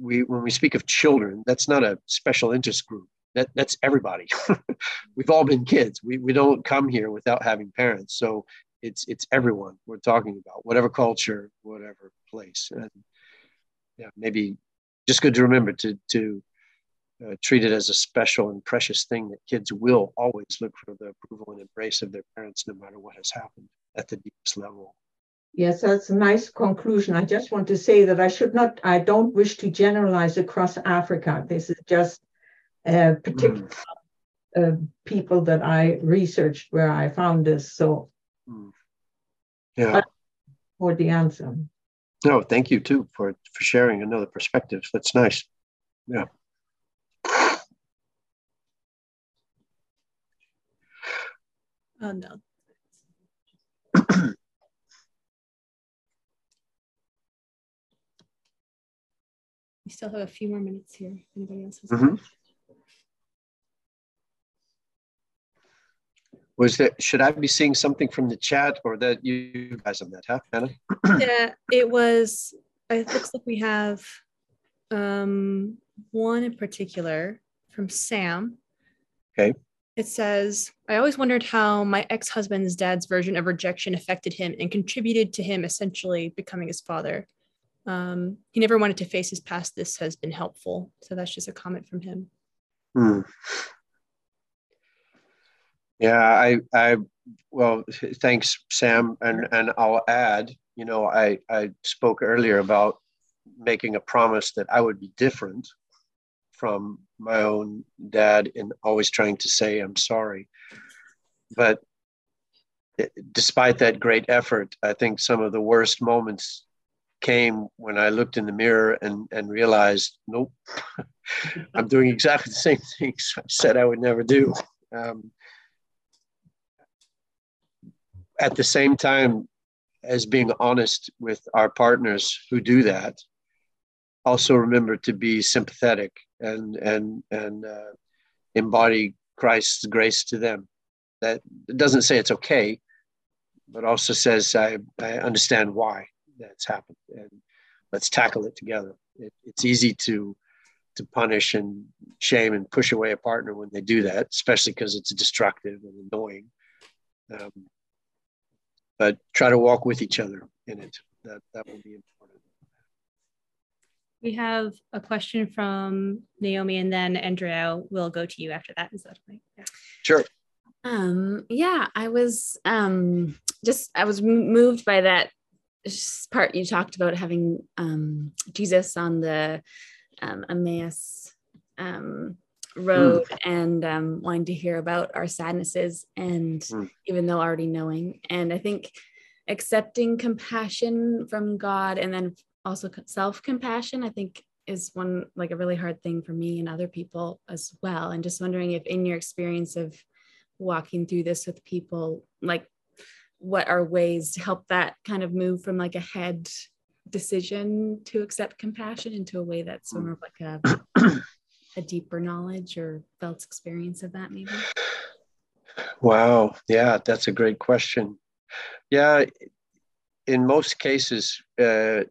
We, when we speak of children, that's not a special interest group. That, that's everybody. We've all been kids. We, we don't come here without having parents. So it's it's everyone we're talking about, whatever culture, whatever place. And yeah, maybe just good to remember to to uh, treat it as a special and precious thing that kids will always look for the approval and embrace of their parents, no matter what has happened at the deepest level.
Yes, that's a nice conclusion. I just want to say that I should not, I don't wish to generalize across Africa. This is just uh, particular mm. uh, people that I researched where I found this. So, mm.
yeah,
for the answer.
No, thank you too for for sharing another perspective. That's nice. Yeah.
Oh no. we still have a few more minutes here. Anybody else has mm-hmm.
Was that should I be seeing something from the chat or that you guys on that, huh, Anna?
yeah, it was it looks like we have um one in particular from Sam.
Okay.
It says, I always wondered how my ex husband's dad's version of rejection affected him and contributed to him essentially becoming his father. Um, he never wanted to face his past. This has been helpful. So that's just a comment from him.
Hmm. Yeah, I, I, well, thanks, Sam. And, and I'll add, you know, I, I spoke earlier about making a promise that I would be different from my own dad and always trying to say I'm sorry. But despite that great effort, I think some of the worst moments came when I looked in the mirror and, and realized, nope, I'm doing exactly the same things I said I would never do. Um, at the same time as being honest with our partners who do that, also remember to be sympathetic and and and uh, embody Christ's grace to them. That doesn't say it's okay, but also says I, I understand why that's happened, and let's tackle it together. It, it's easy to to punish and shame and push away a partner when they do that, especially because it's destructive and annoying. Um, but try to walk with each other in it. That that will be important.
We have a question from Naomi, and then Andrea will go to you after that. Is that right?
Yeah. Sure.
Um, yeah, I was um, just I was moved by that part you talked about having um, Jesus on the um, Emmaus um, road mm. and um, wanting to hear about our sadnesses, and mm. even though already knowing, and I think accepting compassion from God, and then also self compassion, I think is one like a really hard thing for me and other people as well. And just wondering if, in your experience of walking through this with people, like what are ways to help that kind of move from like a head decision to accept compassion into a way that's more of like a, a deeper knowledge or felt experience of that maybe?
Wow. Yeah that's a great question. Yeah in most cases uh,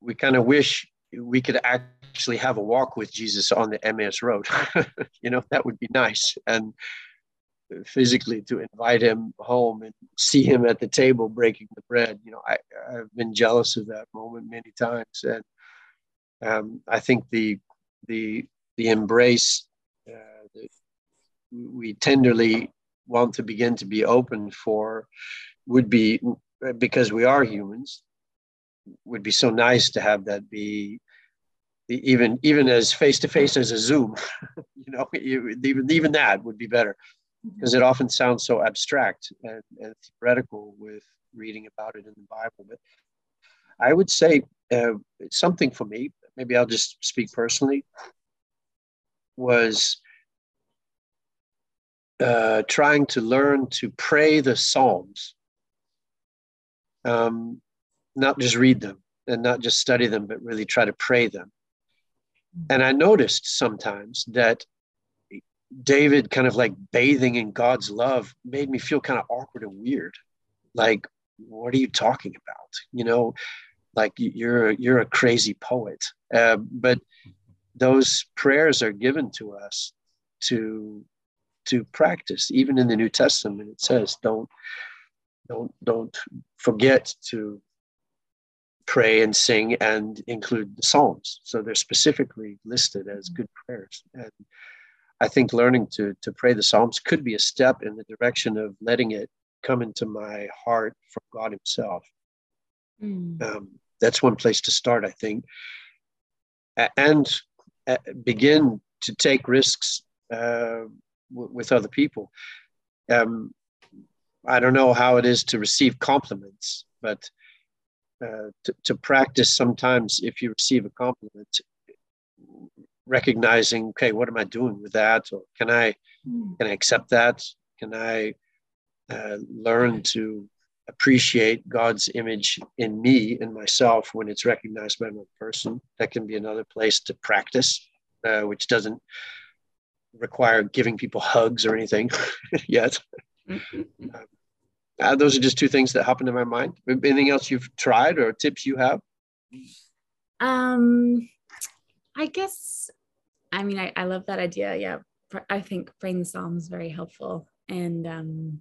we kind of wish we could actually have a walk with Jesus on the Emmaus Road. you know, that would be nice. And physically to invite him home and see him at the table breaking the bread. You know, I, I've been jealous of that moment many times. And um, I think the, the, the embrace uh, we tenderly want to begin to be open for would be because we are humans would be so nice to have that be even even as face to face as a Zoom. you know, even even that would be better because it often sounds so abstract and, and, theoretical with reading about it in the Bible. But I would say uh, something for me. Maybe I'll just speak personally. Was uh, trying to learn to pray the Psalms. Um, not just read them and not just study them, but really try to pray them. And I noticed sometimes that David kind of like bathing in God's love made me feel kind of awkward and weird. Like, what are you talking about? You know, like you're you're a crazy poet. Uh, but those prayers are given to us to to practice. Even in the New Testament, it says, "Don't don't don't forget to pray and sing and include the psalms. So they're specifically listed as good prayers. And i think learning to to pray the psalms could be a step in the direction of letting it come into my heart from god himself. Mm. um, that's one place to start i think. And uh, begin to take risks uh, w- with other people. Um, i don't know how it is to receive compliments but uh, to, to practice sometimes if you receive a compliment recognizing okay what am i doing with that? Or can i hmm. can i accept that? Can i uh, learn to appreciate god's image in me and myself when it's recognized by another person? That can be another place to practice uh, which doesn't require giving people hugs or anything yet. Mm-hmm. um, uh, those are just two things that happen in my mind. Anything else you've tried or tips you have?
Um, I guess, I mean, I, I love that idea. Yeah. I think praying the Psalms is very helpful. And um,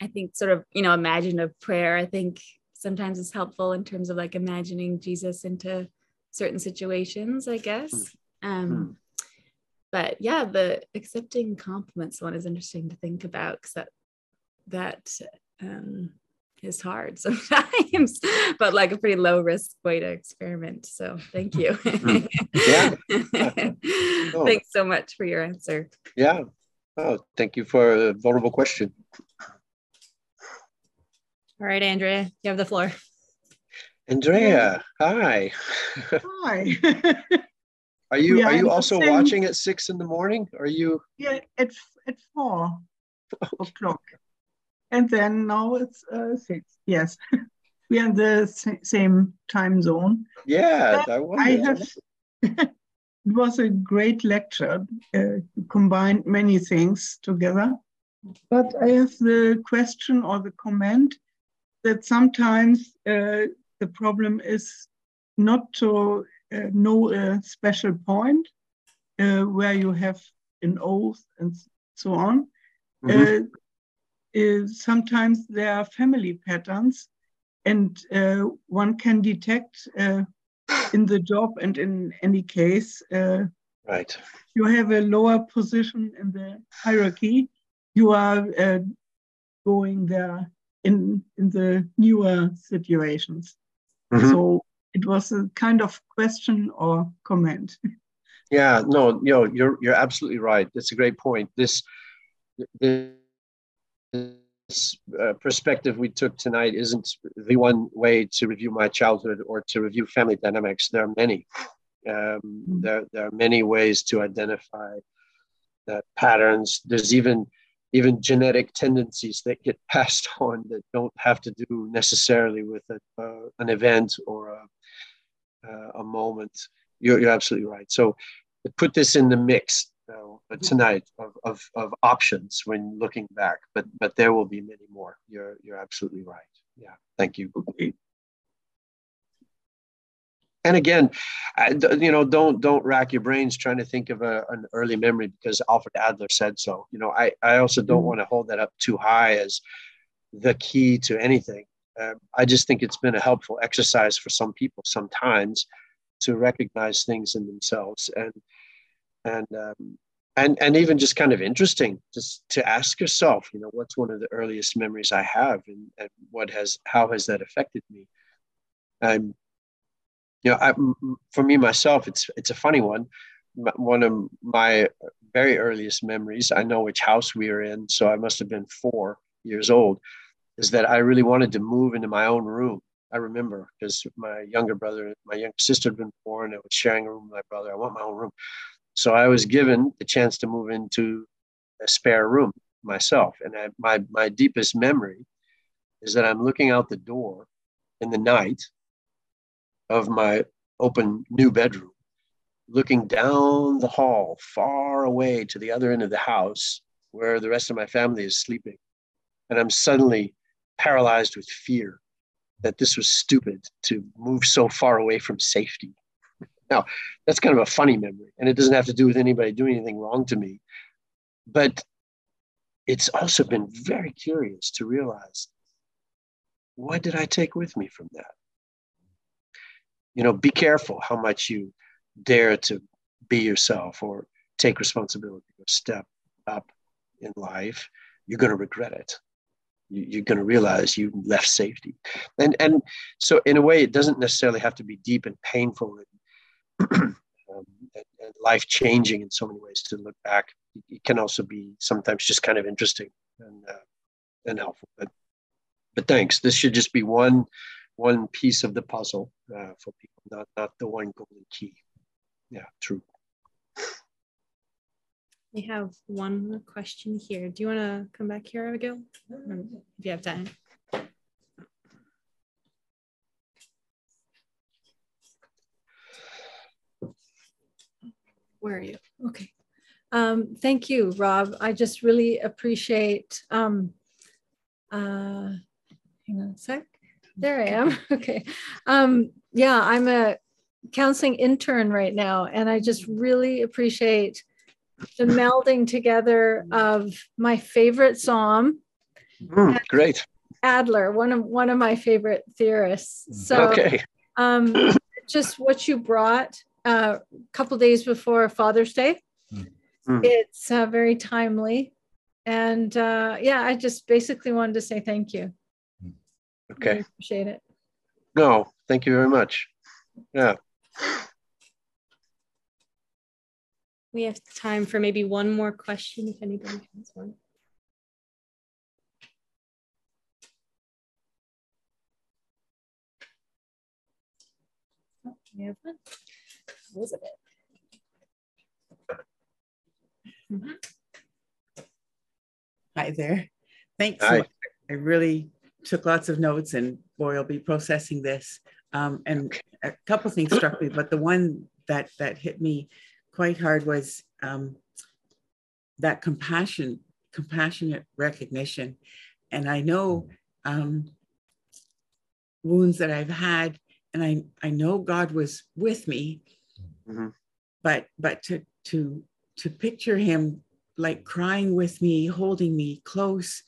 I think sort of, you know, imaginative prayer, I think sometimes is helpful in terms of like imagining Jesus into certain situations, I guess. Hmm. Um, hmm. But yeah, the accepting compliments one is interesting to think about because that that um, is hard sometimes, but like a pretty low risk way to experiment. So thank you. Hmm. yeah. oh. Thanks so much for your answer.
Yeah. Oh, thank you for a vulnerable question.
All right, Andrea, you have the floor.
Andrea, hi.
Hi.
are you are you also watching at six in the morning? Are you?
Yeah, at at four o'clock and then now it's uh, six. Yes, we are in the same time zone.
Yeah, I,
I have. it was a great lecture. Uh, combined many things together, but I have the question or the comment that sometimes uh, the problem is not to uh, know a special point uh, where you have an oath and so on. Mm-hmm. Uh, uh, sometimes there are family patterns, and uh, one can detect uh, in the job and in any case. Uh,
right.
You have a lower position in the hierarchy. You are uh, going there in in the newer situations. Mm-hmm. So it was a kind of question or comment.
Yeah, no, you know, you're you're absolutely right. That's a great point. This, this this uh, perspective we took tonight isn't the one way to review my childhood or to review family dynamics. There are many. Um, mm-hmm. there, there are many ways to identify uh, patterns. There's even even genetic tendencies that get passed on that don't have to do necessarily with a, uh, an event or a, uh, a moment. You're, you're absolutely right. So put this in the mix know, mm-hmm. tonight of, of, of options when looking back, but but there will be many more. You're you're absolutely right. Yeah, thank you. And again, you know, don't don't rack your brains trying to think of a, an early memory because Alfred Adler said so. You know, I I also don't mm-hmm. want to hold that up too high as the key to anything. Uh, I just think it's been a helpful exercise for some people sometimes to recognize things in themselves and and um, and and even just kind of interesting just to ask yourself you know what's one of the earliest memories i have and, and what has how has that affected me? Um you know I, for me myself it's it's a funny one. One of my very earliest memories i know which house we were in so i must have been four years old is that i really wanted to move into my own room. I remember because my younger brother my younger sister had been born i was sharing a room with my brother. I want my own room so I was given the chance to move into a spare room myself. And I, my, my deepest memory is that I'm looking out the door in the night of my open new bedroom. looking down the hall, far away to the other end of the house where the rest of my family is sleeping. And I'm suddenly paralyzed with fear that this was stupid to move so far away from safety. Now, that's kind of a funny memory, and it doesn't have to do with anybody doing anything wrong to me. But it's also been very curious to realize what did I take with me from that? You know, be careful how much you dare to be yourself or take responsibility or step up in life. You're going to regret it. You're going to realize you left safety, and and so in a way, it doesn't necessarily have to be deep and painful and, um, and, and life changing in so many ways to look back. It can also be sometimes just kind of interesting and uh, and helpful. But but thanks. This should just be one one piece of the puzzle uh, for people, not not the one golden key. Yeah, true.
We have one question here. Do you want to come back here, Abigail? If you have time. Where are you? Okay. Um, thank you, Robb. I just really appreciate. Um, uh, hang on a sec. There I am. Okay. Um, yeah, I'm a counseling intern right now, and I just really appreciate the melding together of my favorite psalm.
Mm, great.
Adler, one of one of my favorite theorists. So,
okay.
um, just what you brought a couple days before Father's Day.
Mm.
It's uh, very timely, and uh, yeah, I just basically wanted to say thank you.
Okay.
Really appreciate it.
No, thank you very much. Yeah.
We have time for maybe one more question if anybody has one. Oh, we have one. Elizabeth.
Mm-hmm. Hi there. Thanks.
Hi.
So. I really took lots of notes and boy, I'll be processing this. Um, and a couple things struck me, but the one that that hit me quite hard was um, that compassion, compassionate recognition. And I know um, wounds that I've had, and I I know God was with me,
Mhm.
but but to to to picture Him like crying with me, holding me close,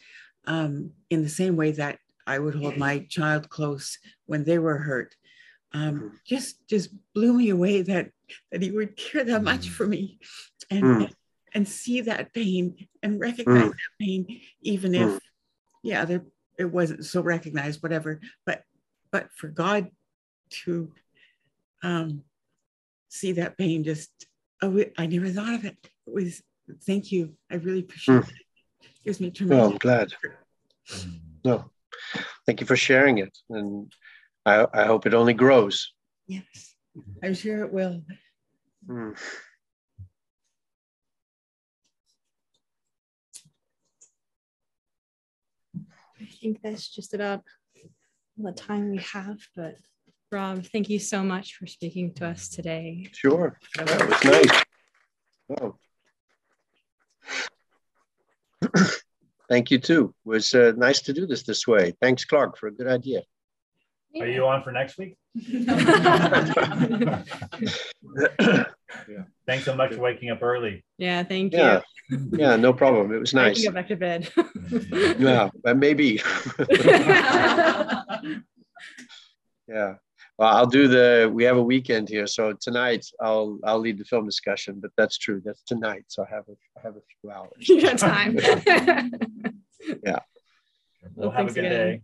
um, in the same way that I would hold my child close when they were hurt. Um, just just blew me away that that he would care that much for me and
Mm.
and see that pain and recognize
Mm.
that pain even
Mm.
if yeah there it wasn't so recognized whatever but but for god to um see that pain just oh i never thought of it it was thank you i really appreciate
Mm.
it gives me
Oh,
tremendous
I'm glad. No, thank you for sharing it, and I, I hope it only grows.
yes i'm sure it will
Mm.
I think that's just about all the time we have. But Robb, thank you so much for speaking to us today.
Sure, that was nice. Oh. Thank you too. It was uh, nice to do this this way. Thanks, Clark, for a good idea.
Are you on for next week? Thanks so much for waking up early.
Yeah, thank you.
Yeah, yeah, no problem. It was
I
nice.
can go back to bed.
Yeah, but maybe. yeah. Well, I'll do the. We have a weekend here, so tonight I'll I'll lead the film discussion. But that's true. That's tonight, so I have a I have a few hours.
you got time.
Yeah.
Well,
Well,
have a good
again.
day.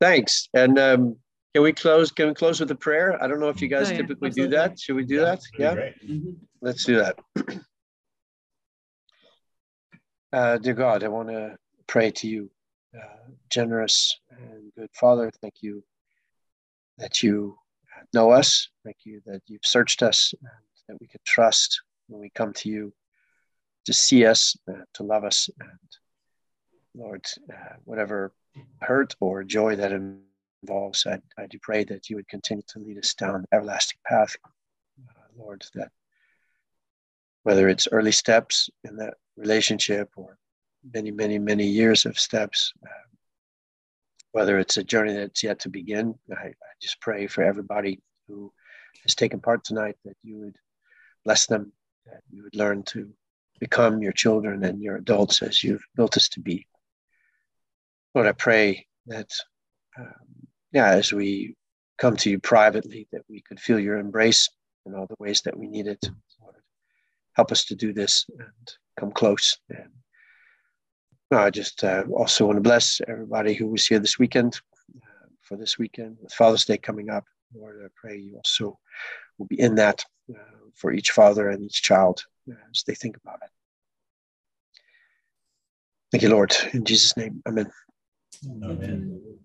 Thanks. And um, can we close? Can we close with a prayer? I don't know if you guys
Oh, yeah,
typically do that. Should we do that?
That'd be
Yeah. Let's do that. uh, dear God, I want to pray to you, uh, generous and good Father. Thank you that you know us. Thank you that you've searched us and that we can trust when we come to you to see us, uh, to love us. And Lord, uh, whatever hurt or joy that involves, I, I do pray that you would continue to lead us down the everlasting path. Uh, Lord, that whether it's early steps in that relationship or many, many, many years of steps, uh, whether it's a journey that's yet to begin, I, I just pray for everybody who has taken part tonight that you would bless them, that you would learn to become your children and your adults as you've built us to be. Lord, I pray that, um, yeah, as we come to you privately, that we could feel your embrace in all the ways that we need it. Lord, help us to do this and come close. And I just uh, also want to bless everybody who was here this weekend uh, for this weekend with Father's Day coming up. Lord, I pray you also will be in that uh, for each father and each child as they think about it. Thank you, Lord. In Jesus' name, amen.
Amen.